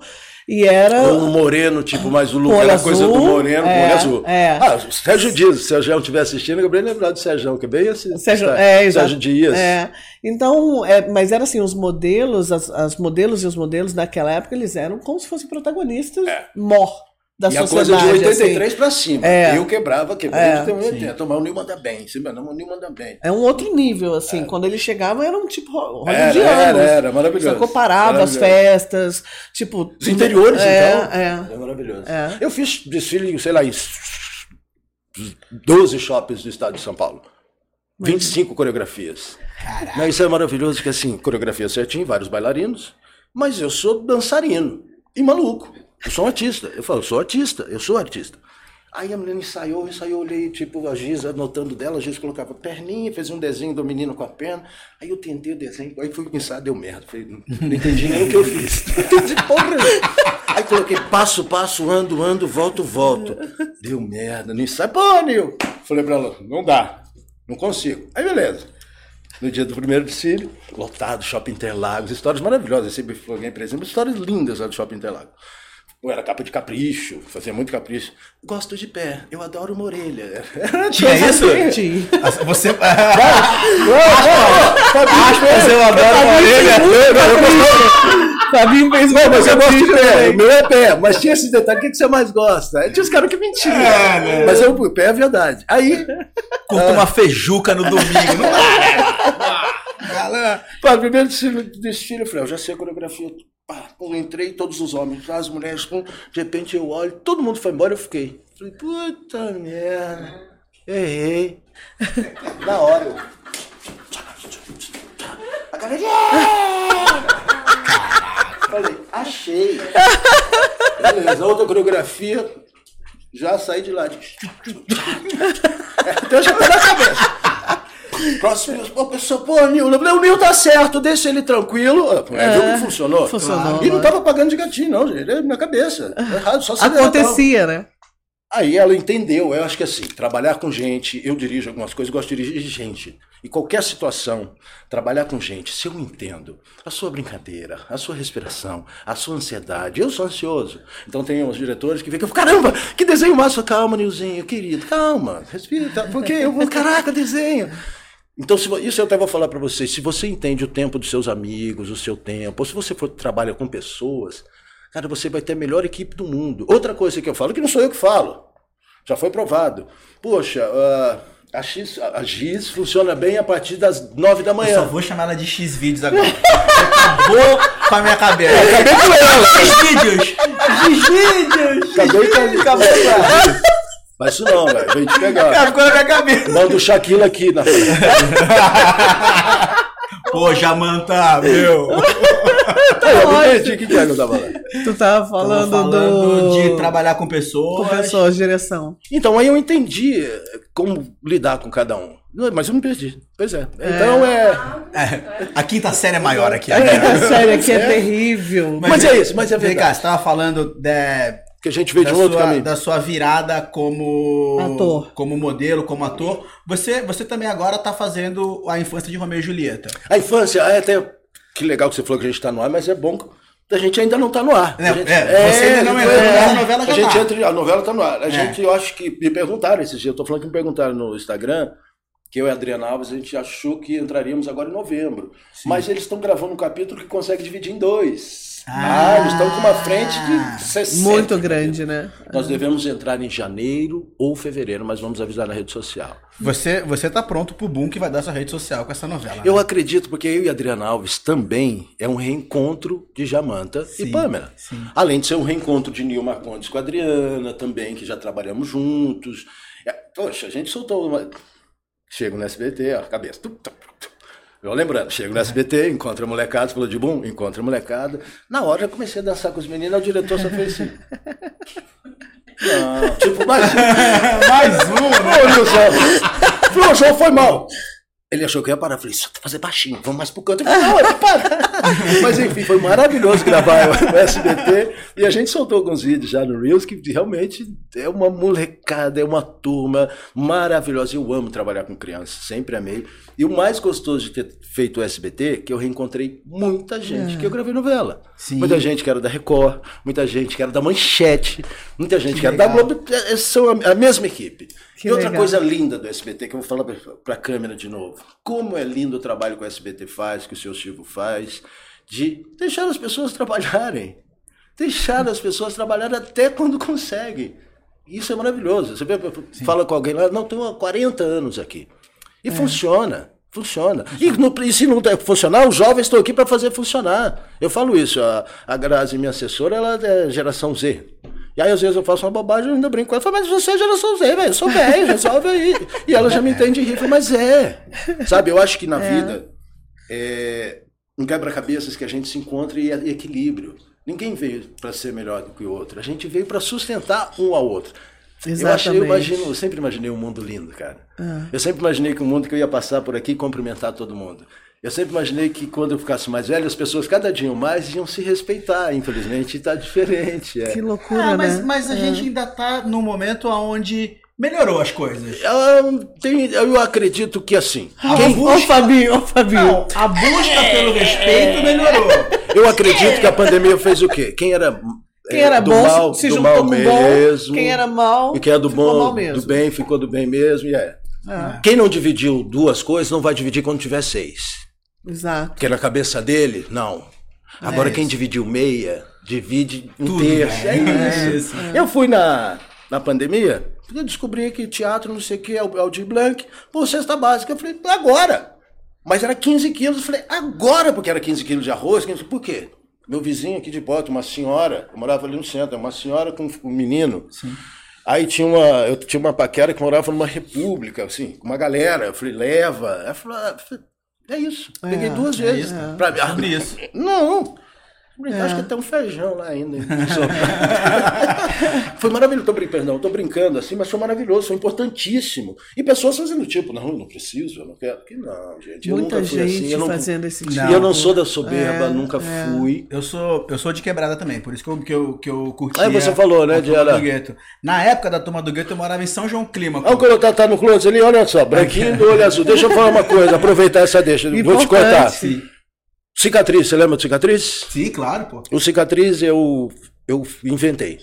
S1: e era.
S3: Um moreno, tipo, mais o look,
S1: Com olho
S3: era coisa do moreno
S1: é,
S3: olho azul.
S1: é.
S3: Ah, o Sérgio Dias, se o Sérgio estiver assistindo, eu bem lembrar do Sérgio, que é bem assim.
S1: Sérgio, é, exato.
S3: Sérgio Dias.
S1: É. Então, é, mas era assim, os modelos, as, as modelos e os modelos naquela época, eles eram como se fossem protagonistas mor da
S3: É. e a
S1: sociedade.
S3: coisa de
S1: assim.
S3: 83 pra cima.
S1: É.
S3: Eu quebrava, quebrei
S1: É,
S3: um 80. Mas o Nil manda bem. Mas não, o Nil manda bem.
S1: É um outro nível, assim. Quando ele chegava, era um tipo
S3: Era, era, era, maravilhoso.
S1: Sacou? Parava as festas, tipo...
S3: Os interiores,
S1: é,
S3: então.
S1: É,
S3: É maravilhoso.
S1: É.
S3: Eu fiz desfile, sei lá, em 12 shoppings do estado de São Paulo. 25 coreografias. Mas isso é maravilhoso, que assim, coreografia certinho, vários bailarinos, mas eu sou dançarino e maluco. Eu sou um artista. Eu falo, eu sou artista, eu sou artista. Aí a menina ensaiou, ensaiou, eu olhei, tipo, a Giz anotando dela, a Giz colocava perninha, fez um desenho do menino com a perna. Aí eu tentei o desenho, aí fui pensar, deu merda. Falei, não, entendi nem o que eu fiz. Não entendi porra. Aí coloquei passo, passo, ando, ando, volto, volto. Deu merda, não ensaio. Pô, Nil! Falei pra ela, não dá, não consigo. Aí beleza. No dia do primeiro desfile, lotado, Shopping Interlagos, histórias maravilhosas. Esse alguém, por exemplo, histórias lindas lá do Shopping Interlagos. Era capa de capricho, fazia muito capricho. Gosto de pé, eu adoro uma orelha.
S2: Tinha isso?
S1: Tinha.
S2: Você.
S3: Aspas, eu adoro uma orelha.
S1: Fabinho fez
S3: Não, mas eu gosto de pé, o meu é pé. Mas tinha esse detalhe, o que que você mais gosta? Tinha os caras que mentiam.
S2: É, né?
S3: Mas eu, o pé é verdade. Aí,
S2: Curta uma feijuca no domingo. Não dá. Galã.
S3: Pá, primeiro desfile, desfile, eu falei, eu já sei a coreografia. Pá, pum, entrei, todos os homens, as mulheres, pum, de repente eu olho, todo mundo foi embora, eu fiquei. Falei, puta merda, errei. Na hora. eu- A galera. Falei, achei. Beleza, outra coreografia, já saí de lá. Então já tá na cabeça. Próximo, pô, pessoa, pô, Nil, o Nil tá certo, deixa ele tranquilo. É, viu que funcionou?
S1: funcionou,
S3: E não
S1: né?
S3: tava pagando de gatinho, não, gente. É minha cabeça. É errado, só acelerar,
S1: Acontecia, né?
S3: Aí ela entendeu, eu acho que assim, trabalhar com gente, eu dirijo algumas coisas, gosto de dirigir gente. E qualquer situação, trabalhar com gente, se eu entendo a sua brincadeira, a sua respiração, a sua ansiedade, eu sou ansioso. Então tem uns diretores que ficam, caramba, que desenho massa, calma, Nilzinho, querido, calma, respira, tá? porque eu vou, caraca, desenho. Então, se isso eu até vou falar para vocês. Se você entende o tempo dos seus amigos, o seu tempo, ou se você for trabalha com pessoas, cara, você vai ter a melhor equipe do mundo. Outra coisa que eu falo, que não sou eu que falo, já foi provado. Poxa, ah, a, X, a Giz funciona bem a partir das nove da
S2: Eu só
S3: manhã.
S2: vou chamar ela de X-Vídeos agora. Acabou com a minha cabeça.
S3: Acabei com ela.
S2: X-Vídeos! X-Vídeos!
S3: Acabei com.
S2: Acabou com ela.
S3: Mas isso não, velho. Vem te pegar.
S2: Cara, ficou na minha cabeça.
S3: Manda o Shaquille aqui na frente.
S2: Pô, Jamanta, meu.
S3: Eu não entendi o que que é que eu tava lá.
S1: Tu tava
S2: Tava
S1: falando,
S2: falando
S1: do...
S2: de trabalhar com pessoas.
S1: com pessoas, direção.
S3: Então aí eu entendi como lidar com cada um. Mas eu me perdi. Pois é. Então é.
S2: É, a quinta série é maior aqui.
S1: A série aqui é terrível.
S3: Mas é isso, mas é
S2: Vem cá,
S3: verdade.
S2: você tava falando de,
S3: Que a gente veio
S2: da,
S3: de um outro
S2: sua,
S3: caminho.
S2: da sua virada como
S1: Ator.
S2: como modelo, como ator. Você, você também agora tá fazendo a infância de Romeu e Julieta.
S3: A infância, é até. Que legal que você falou que a gente tá no ar, mas é bom que a gente ainda não tá no ar.
S2: É,
S3: A gente-
S2: é, você ainda não entrou, mas a novela já
S3: a gente
S2: tá.
S3: entra, a novela tá no ar. A
S2: É.
S3: gente, eu acho que me perguntaram esses dias, eu tô falando que me perguntaram no Instagram que eu e a Adriana Alves, a gente achou que entraríamos agora em novembro. Mas eles estão gravando um capítulo que consegue dividir em dois. Ah, eles estão com uma frente de 60.
S1: Muito grande, né?
S3: Nós devemos entrar em janeiro ou fevereiro, mas vamos avisar na rede social.
S2: Você, você tá pronto pro boom que vai dar sua rede social com essa novela.
S3: Eu
S2: né?
S3: acredito, porque eu e a Adriana Alves também é um reencontro de Jamanta
S2: Sim,
S3: e Pamela.
S2: sim.
S3: Além de ser um reencontro de Nil Marcondes com a Adriana também, que já trabalhamos juntos. É, Poxa, a gente soltou uma... Chego no SBT, ó, cabeça. Tum, tum, tum. Eu lembrando, chego no SBT, encontro a molecada, falou de boom, encontro a molecada. Na hora eu comecei a dançar com os meninos, o diretor só fez assim. Não, tipo, mais um.
S2: Mais um, né?
S3: Ô, Nilson, falou, o show foi mal. Ele achou que eu ia parar. Eu falei, só fazer baixinho, vamos mais pro canto. Não, para. Mas enfim, foi maravilhoso gravar o SBT. E a gente soltou alguns vídeos já no Reels que realmente é uma molecada, é uma turma maravilhosa. Eu amo trabalhar com crianças, sempre amei. E o mais gostoso de ter feito o SBT, é que eu reencontrei muita gente que eu gravei novela.
S2: Sim.
S3: Muita gente que era da Record, muita gente que era da Manchete, muita gente que,
S2: Que
S3: era da. Globo. É, São a, mesma equipe.
S1: Que
S3: e outra
S1: legal.
S3: coisa linda do SBT, que eu vou falar para a câmera de novo. Como é lindo o trabalho que o SBT faz, que o seu Chivo faz, de deixar as pessoas trabalharem. Deixar as pessoas trabalharem até quando conseguem. Isso é maravilhoso. Você vê, fala com alguém lá, não, tenho há 40 anos aqui. E funciona. Funciona. E, no- e se não funcionar, os jovens estão aqui para fazer funcionar. Eu falo isso. A, a Grazi, minha assessora, ela é geração Z. E aí, às vezes, eu faço uma bobagem, eu ainda brinco com ela. Eu falo, mas você é geração Z, velho. Eu sou velho, resolve aí. E ela já me entende e ri. Mas é. Sabe, eu acho que na vida, é um quebra-cabeças que a gente se encontra e, e equilíbrio. Ninguém veio para ser melhor do que o outro. A gente veio para sustentar um ao outro. Eu, achei, eu,
S1: Exatamente.
S3: imagino, eu sempre imaginei um mundo lindo, cara. Eu sempre imaginei que um mundo que eu ia passar por aqui e cumprimentar todo mundo. Eu sempre imaginei que quando eu ficasse mais velho, as pessoas cada dia mais iam se respeitar. Infelizmente, está diferente. É.
S1: Que loucura,
S2: Ah, mas,
S1: né?
S2: mas a gente ainda tá num momento onde melhorou as coisas.
S3: Ah, tem- eu acredito que assim. Quem,
S1: Ô, Fabinho, ô, Fabinho.
S2: Não, a busca pelo respeito melhorou.
S3: eu acredito que a pandemia fez o quê? Quem era
S1: Quem
S3: é,
S1: era
S3: do
S1: bom
S3: mal,
S1: se juntou
S3: mal
S1: com o
S3: mesmo,
S1: bom. Quem era mal,
S3: e quem é do bom, do bem, ficou do bem mesmo. E é.
S1: É,
S3: Quem não dividiu duas coisas não vai dividir quando tiver seis.
S1: exato.
S3: Porque na cabeça dele, não. Agora
S2: É
S3: quem dividiu meia, divide um
S2: Tudo,
S3: terço. É
S2: É
S3: isso.
S2: isso.
S3: Eu fui na, na pandemia, eu descobri que teatro, não sei o que, é o Aldir Blanc, pô, cesta básica. Eu falei, agora. Mas era 15 quilos. Eu falei, agora, porque era 15 quilos de arroz. 15... Por quê? Meu vizinho aqui de Bota, uma senhora, eu morava ali no centro, uma senhora com um menino. Aí tinha uma, eu tinha uma paquera que morava numa república, assim, com uma galera. Eu falei, leva. Ela falou, ah, é isso. Peguei duas
S2: é
S3: vezes.
S2: isso.
S3: Pra mim.
S2: Sobre isso.
S3: Não. Acho que tem um feijão lá ainda. foi maravilhoso. Tô brincando, perdão, tô brincando assim, mas foi maravilhoso, foi importantíssimo. E pessoas fazendo tipo, não, eu não preciso, eu não quero. Que não, gente. Eu
S1: Muita
S3: nunca fui
S1: gente
S3: assim. Eu não,
S1: fazendo esse tipo.
S2: Não.
S3: e eu não sou da soberba,
S1: É,
S3: nunca
S1: é.
S3: fui.
S2: Eu sou, eu sou de quebrada também, por isso que eu, que eu, que eu curti.
S3: Aí você falou, né,
S2: a turma
S3: Diana?
S2: do gueto. Na época da turma do gueto, eu morava em São João Clima.
S3: Olha o Colotar tá no close ali, olha só, branquinho do olho azul. Deixa eu falar uma coisa, aproveitar essa deixa. Vou te
S1: Importante.
S3: cortar.
S2: Sim.
S3: Cicatriz, você lembra de cicatriz?
S2: Sim, claro, pô.
S3: O cicatriz eu, eu inventei.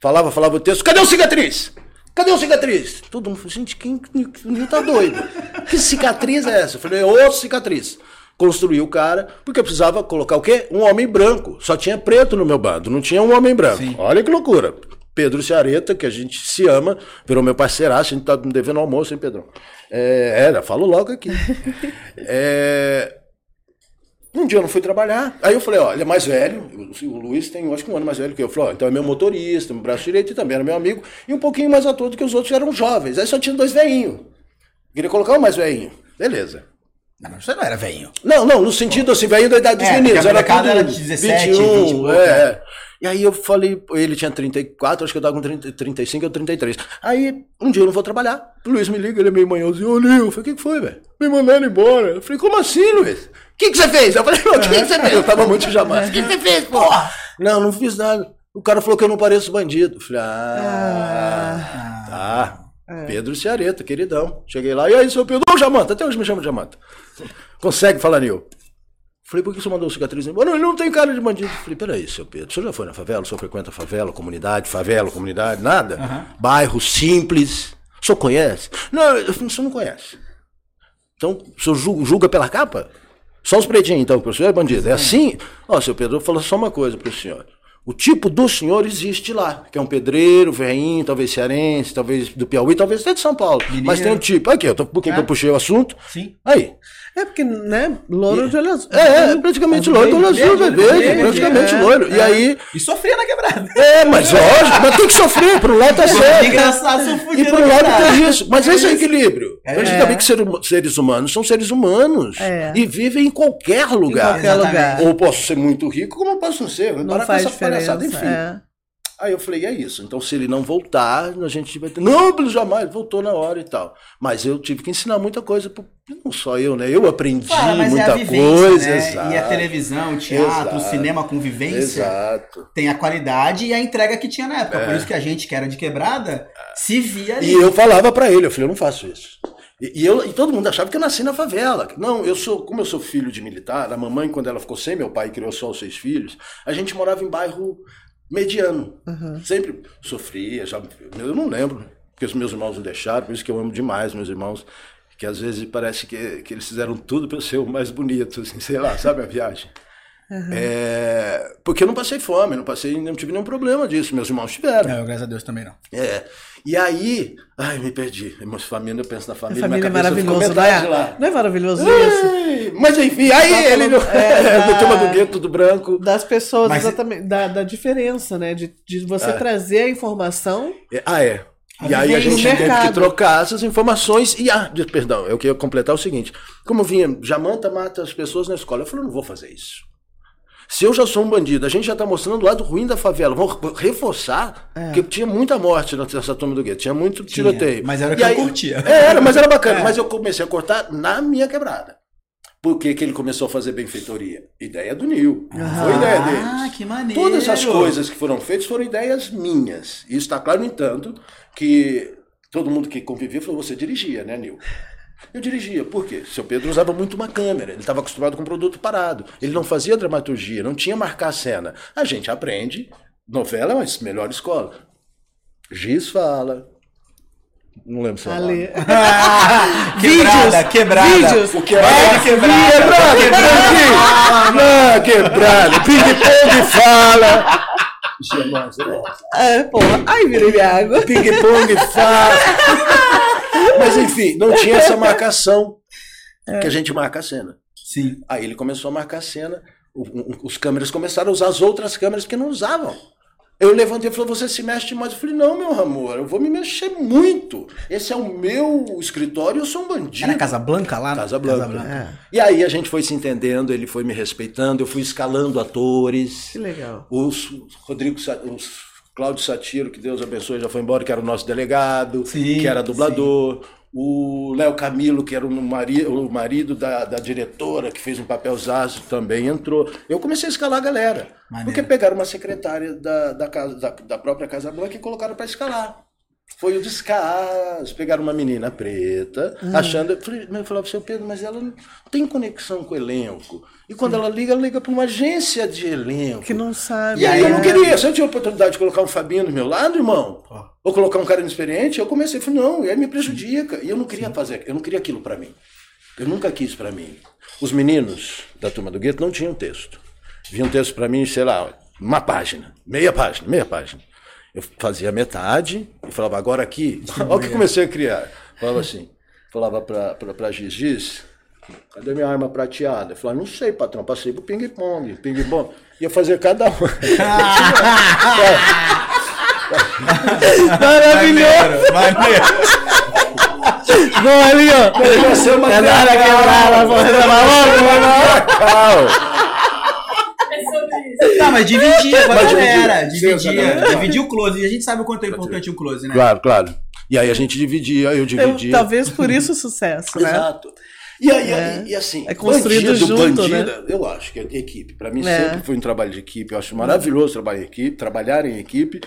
S3: Falava, falava o texto, cadê o cicatriz? Cadê o cicatriz? Todo mundo falou, gente, quem, quem tá doido? Que cicatriz é essa? Eu falei, é outra cicatriz. Construí o cara, porque eu precisava colocar o quê? Um homem branco. Só tinha preto no meu bando, não tinha um homem branco.
S2: Sim.
S3: Olha que loucura. Pedro Ciareta, que a gente se ama, virou meu parceiraço, a gente tá devendo almoço, hein, Pedrão? É, era, falo logo aqui. É, um dia eu não fui trabalhar. Aí eu falei, ó, ele é mais velho. O Luiz tem, acho que um ano mais velho que eu. Eu falei, ó, então é meu motorista, meu braço direito e também era meu amigo. E um pouquinho mais ator do que os outros eram jovens. Aí só tinha dois veinhos. Queria colocar um mais velhinho. Beleza.
S2: Não, você não era velhinho.
S3: Não, não, no sentido assim, velhinho da idade dos
S2: É,
S3: meninos. Era tudo
S2: era de 17, 20 e
S3: 21,
S2: pouco,
S3: é, é. E aí eu falei, ele tinha 34, acho que eu tava com 30, 35 ou 33. Aí, um dia eu não vou trabalhar. O Luiz me liga, ele é meio manhãozinho. Ô, Nil, eu falei, o que que foi, velho? Me mandaram embora. Eu falei, como assim, Luiz? O que que você fez? Eu falei, não, o que que você fez? Eu tava muito jamais. O que que você fez, pô? Não, não fiz nada. O cara falou que eu não pareço bandido. Eu falei, ah, tá. Pedro Ciareta, queridão. Cheguei lá, e aí, seu Pedro? Ô, Jamanta, até hoje me chama de Jamanta. Consegue falar, Nil? Falei, por que você mandou cicatriz embora? Não, ele não tem cara de bandido. Falei, peraí, seu Pedro, o senhor já foi na favela? O senhor frequenta favela, comunidade, favela, comunidade, nada? Bairro simples. O senhor conhece? Não, o senhor não conhece. Então, o senhor julga, pela capa? Só os pretinhos, então, que o senhor é bandido. É assim? Ó, seu Pedro, eu vou falar só uma coisa para o senhor. O tipo do senhor existe lá, que é um pedreiro, veinho, talvez cearense, talvez do Piauí, talvez até de São Paulo.
S2: Mineiro.
S3: Mas tem um tipo. Aqui, eu tô, que eu puxei o assunto?
S2: Sim.
S3: Aí.
S1: É porque, né? Louro de olho azul.
S3: É, é praticamente loiro, olho azul,
S2: verde,
S3: verde, praticamente
S1: é,
S3: loiro. E aí.
S2: E sofria na quebrada.
S3: É, mas lógico, mas tem que sofrer, um lado tá certo.
S2: Engraçado,
S3: E um lado tem isso. Mas esse é o equilíbrio.
S2: É.
S3: A gente também que ser- seres humanos são seres humanos.
S1: É.
S3: E vivem em qualquer lugar.
S1: qualquer
S2: Exatamente.
S1: lugar.
S3: Ou posso ser muito rico, como eu posso não ser.
S1: Não
S3: Parar com
S1: faz
S3: essa palhaçada, enfim.
S1: É.
S3: Aí eu falei, é isso. Então, se ele não voltar, a gente vai ter. Não, Bruno, jamais, voltou na hora e tal. Mas eu tive que ensinar muita coisa, pro- não só eu, né? Eu aprendi
S2: Fala, mas
S3: muita
S2: é a vivência,
S3: coisa.
S2: né?
S3: exato.
S2: E a televisão, o teatro, o
S3: Exato.
S2: cinema com vivência
S3: Exato.
S2: tem a qualidade e a entrega que tinha na época.
S3: É.
S2: Por isso que a gente, que era de quebrada, se via ali.
S3: E eu falava pra ele, eu falei, eu não faço isso. E, e eu, e todo mundo achava que eu nasci na favela. Não, eu sou, como eu sou filho de militar, a mamãe, quando ela ficou sem meu pai, criou só os seis filhos, a gente morava em bairro mediano. Sempre sofria, já, eu não lembro, porque os meus irmãos não deixaram, por isso que eu amo demais meus irmãos, que às vezes parece que, que eles fizeram tudo para eu ser o mais bonito, assim, sei lá, sabe a viagem? É, porque eu não passei fome, não passei, não tive nenhum problema disso, meus irmãos tiveram.
S2: Não, graças a Deus também não.
S3: É. E aí, ai, me perdi. Mas família, eu penso na
S1: A
S3: família,
S1: família é
S3: minha cabeça ficou
S1: maravilhoso, não
S3: metade
S1: é?
S3: lá.
S1: Não é maravilhoso isso?
S3: Ai, Mas enfim, aí
S1: Tá
S3: ele
S1: falando- é,
S3: do
S1: da-
S3: turma do gueto, tudo branco.
S1: Das pessoas,
S2: Mas-
S1: exatamente. Da, da diferença, né? De, de você trazer a informação.
S3: É, ah, é. E aí a gente teve que trocar essas informações. E, ah, perdão, eu queria completar o seguinte. Como vinha, Jamanta mata as pessoas na escola. Eu falei, não vou fazer isso. Se eu já sou um bandido, a gente já está mostrando o lado ruim da favela. Vamos reforçar, porque tinha muita morte nessa turma do gueto, tinha muito tiroteio.
S2: mas era
S3: E
S2: que eu
S3: aí-
S2: curtia.
S3: É, era, mas era bacana.
S2: É.
S3: Mas eu comecei a cortar na minha quebrada. Por que, que ele começou a fazer benfeitoria? Ideia do Nil. Foi ideia deles.
S2: Ah, que maneiro.
S3: Todas as coisas que foram feitas foram ideias minhas. E está claro, no entanto, que todo mundo que convivia falou: você dirigia, né, Nil? Eu dirigia, por quê? Seu Pedro usava muito uma câmera, ele estava acostumado com um produto parado. Ele não fazia dramaturgia, não tinha marcar a cena. A gente aprende, novela é uma melhor escola. Giz fala. Não lembro se é o nome.
S1: Ali.
S2: Quebrada, quebrada.
S1: Vídeos.
S3: O que é
S2: quebrada.
S3: Quebrada, quebrada. Não, quebrada. Ping-pong fala. Isso é?
S1: É, porra. Ai, virei minha água.
S3: Ping-pong fala. Mas enfim, não tinha essa marcação que a gente marca a cena.
S2: Sim.
S3: Aí ele começou a marcar a cena, os câmeras começaram a usar as outras câmeras que não usavam. Eu levantei e falei, você se mexe demais. Eu falei, não, meu amor, eu vou me mexer muito. Esse é o meu escritório, eu sou um bandido.
S2: Era Casa Blanca lá?
S3: Casa Blanca. E aí a gente foi se entendendo, ele foi me respeitando, eu fui escalando atores.
S1: Que legal.
S3: Os Rodrigo, os Cláudio Satiro, que Deus abençoe, já foi embora, que era o nosso delegado,
S2: Sim,
S3: que era dublador. O Léo Camilo, que era o marido, o marido da, da diretora, que fez um papel zaço, também entrou. Eu comecei a escalar a galera.
S2: Maneiro.
S3: Porque pegaram uma secretária da, da, casa, da, da própria Casa Blanca e colocaram para escalar. Foi o descaso. Pegaram uma menina preta, achando. Eu falei, mas eu falava, seu Pedro, mas ela não tem conexão com o elenco. E quando ela liga, ela liga para uma agência de elenco.
S1: Que não sabe.
S3: E aí eu não
S1: né?
S3: queria. Se eu tinha a oportunidade de colocar um Fabinho do meu lado, irmão, ou colocar um cara inexperiente, eu comecei a falar, não, e aí me prejudica. E eu não queria fazer, eu não queria aquilo pra mim. Eu nunca quis pra mim. Os meninos da turma do gueto não tinham texto. Vinha um texto pra mim, sei lá, uma página, meia página, meia página. Eu fazia metade e falava, agora aqui, olha o que comecei a criar. Falava assim, falava pra, pra, pra Giz, Giz, Cadê minha arma prateada? Eu falava, não sei, patrão, passei pro ping-pong, ping-pong. Ia fazer cada um.
S1: Maravilhoso.
S2: Maneiro.
S1: Não, ali, ó.
S3: Eu ia ser uma
S1: É nada quebrada, porra, tá maluco?
S2: Não, mas dividia com a
S3: Mas
S2: galera.
S3: dividia.
S2: Dividia. Dividia o close. E a gente sabe o quanto é importante o close, né?
S3: Claro, claro. E aí a gente dividia, eu
S1: Eu-
S3: dividia.
S1: talvez por isso o sucesso, né?
S3: Exato. E aí,
S1: É.
S3: e, assim,
S1: É construído
S3: bandido,
S1: junto,
S3: bandida,
S1: né?
S3: eu acho que é equipe. Para mim
S1: É.
S3: sempre foi um trabalho de equipe. Eu acho maravilhoso trabalhar em equipe, trabalhar em equipe.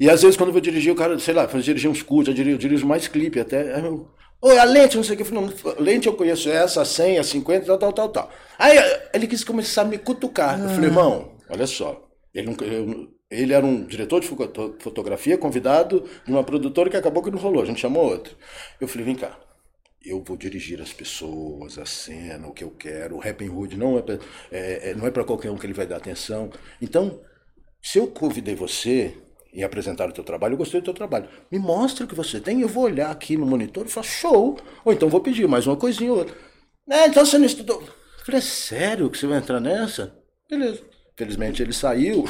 S3: E às vezes quando eu vou dirigir, o cara, sei lá, fazer dirigir uns curtos, eu dirijo, eu dirijo mais clipe até. Eu, Oi, a lente, não sei o que. Eu falei, não, lente eu conheço essa, a 100, a 50, tal, tal, tal, tal. Aí ele quis começar a me cutucar. Eu falei, irmão, olha só. Ele, ele era um diretor de foto- fotografia, convidado de uma produtora que acabou que não rolou. A gente chamou outro. Eu falei, vem cá. eu vou dirigir as pessoas, a cena, o que eu quero. O Happy Hood não é, pra, é, é não é para qualquer um que ele vai dar atenção. Então, se eu convidei você e apresentar o teu trabalho, eu gostei do teu trabalho. Me mostra o que você tem, eu vou olhar aqui no monitor e falar, show! Ou então vou pedir mais uma coisinha ou outra. É, então você não estudou. Eu falei, é sério que você vai entrar nessa? Beleza. Felizmente ele saiu.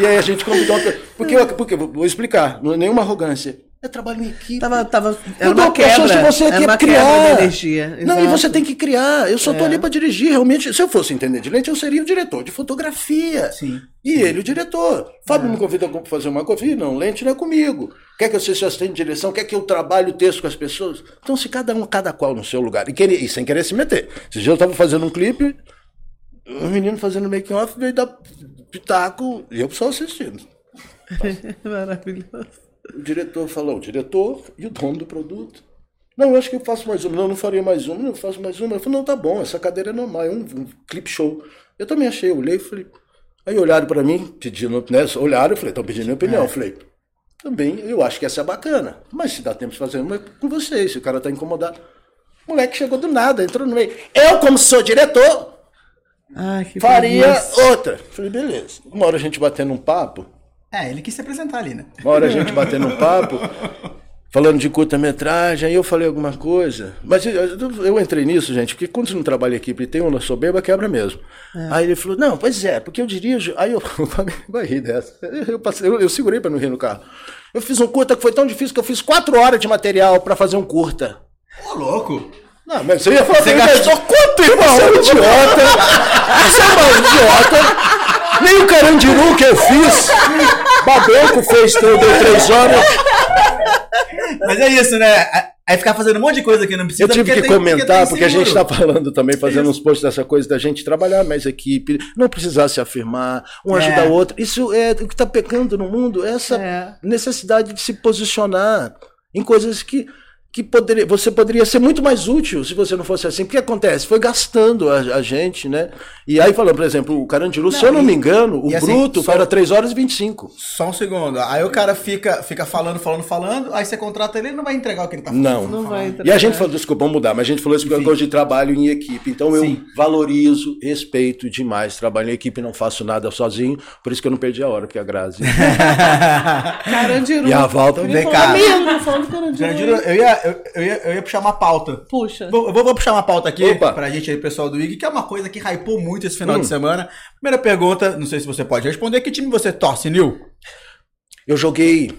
S3: e aí a gente convidou. Porque, porque vou explicar, não é nenhuma arrogância. É trabalho em equipe.
S1: Tava, tava, era uma quebra.
S3: Se você
S1: era uma
S3: criar.
S1: energia.
S3: Não, e você tem que criar. Eu só tô
S1: É.
S3: ali para dirigir. Realmente, se eu fosse entender de lente, eu seria o diretor de fotografia.
S2: Sim.
S3: E ele o diretor. Fábio me convida para fazer uma coisa. Não, lente não é comigo. Quer que eu seja assistente de direção? Quer que eu trabalhe o texto com as pessoas? Então, se cada um, cada qual no seu lugar. E, querer, e sem querer se meter. Esse dia eu estava fazendo um clipe, um menino fazendo make off veio dar pitaco e eu só assistindo.
S1: Maravilhoso.
S3: O diretor falou, o diretor e o dono do produto. Não, eu acho que eu faço mais uma. Não, eu não faria mais uma. Eu faço mais uma. Eu falei, não, tá bom, essa cadeira é normal, é um, um clip show. Eu também achei, eu olhei e falei. Aí olharam para mim, pedindo, né? Olharam, eu falei, estão pedindo minha opinião. Eu falei, também, eu acho que essa é bacana. Mas se dá tempo de fazer uma é com vocês, se o cara tá incomodado. O moleque chegou do nada, entrou no meio. Eu, como sou diretor,
S1: Que
S3: faria
S1: preguiça.
S3: outra. Falei, beleza. Uma hora a gente batendo um papo,
S2: É, ele quis se apresentar ali, né?
S3: uma hora a gente batendo um papo, falando de curta-metragem, aí eu falei alguma coisa. Mas eu, eu- entrei nisso, gente, porque quando você não trabalha em equipe e tem uma soberba, quebra mesmo. Aí ele falou, não, pois é, porque eu dirijo. Aí eu vai rir dessa. Eu, passei- eu- eu segurei pra não rir no carro. Eu fiz um curta que foi tão difícil que eu fiz quatro horas de material pra fazer um curta.
S2: Ô, louco!
S3: Não, mas você ia falar
S2: Você
S3: pra mim,
S2: gastou
S3: quanto, irmão? Você é um idiota. Você é um idiota. Nem o carandiru que eu fiz. Babenco fez, deu três horas.
S2: Mas é isso, né? Aí ficar fazendo um monte de coisa que não precisa.
S3: Eu tive
S2: porque
S3: que
S2: tem-
S3: comentar,
S2: tem
S3: porque a gente está falando também, fazendo uns posts dessa coisa da gente trabalhar mais equipe, não precisar se afirmar, um
S2: É.
S3: ajudar o outro. Isso é o que está pecando no mundo, essa
S1: É.
S3: necessidade de se posicionar em coisas que, que poderia, você poderia ser muito mais útil se você não fosse assim. O que acontece? Foi gastando a, a gente, né? E aí, falando, por exemplo, o Carandiru, se eu não
S2: e-
S3: me engano, o
S2: assim,
S3: bruto
S2: só-
S3: era 3 horas e 25.
S2: Só um segundo. Aí o cara fica, fica falando, falando, falando. Aí você contrata ele e não vai entregar o que ele tá falando.
S3: Não.
S1: Não vai entrar.
S3: E a gente falou, desculpa, vamos mudar, mas a gente falou isso porque eu gosto de trabalho em equipe. Então eu
S2: Sim.
S3: valorizo, respeito demais trabalho em equipe, não faço nada sozinho, por isso que eu não perdi a hora, porque a Grazi.
S1: Carandiru.
S3: E a Val também.
S1: Ele
S2: Vem cá.
S1: Carandiru.
S2: Eu ia, eu, eu ia, eu ia puxar uma pauta.
S1: Puxa.
S2: Vou, vou, vou puxar uma pauta aqui
S3: Opa.
S2: pra gente aí, pessoal do IG, que é uma coisa que hypou muito esse final
S3: Hum.
S2: de semana. Primeira pergunta, não sei se você pode responder, que time você torce, Nil?
S3: Eu joguei.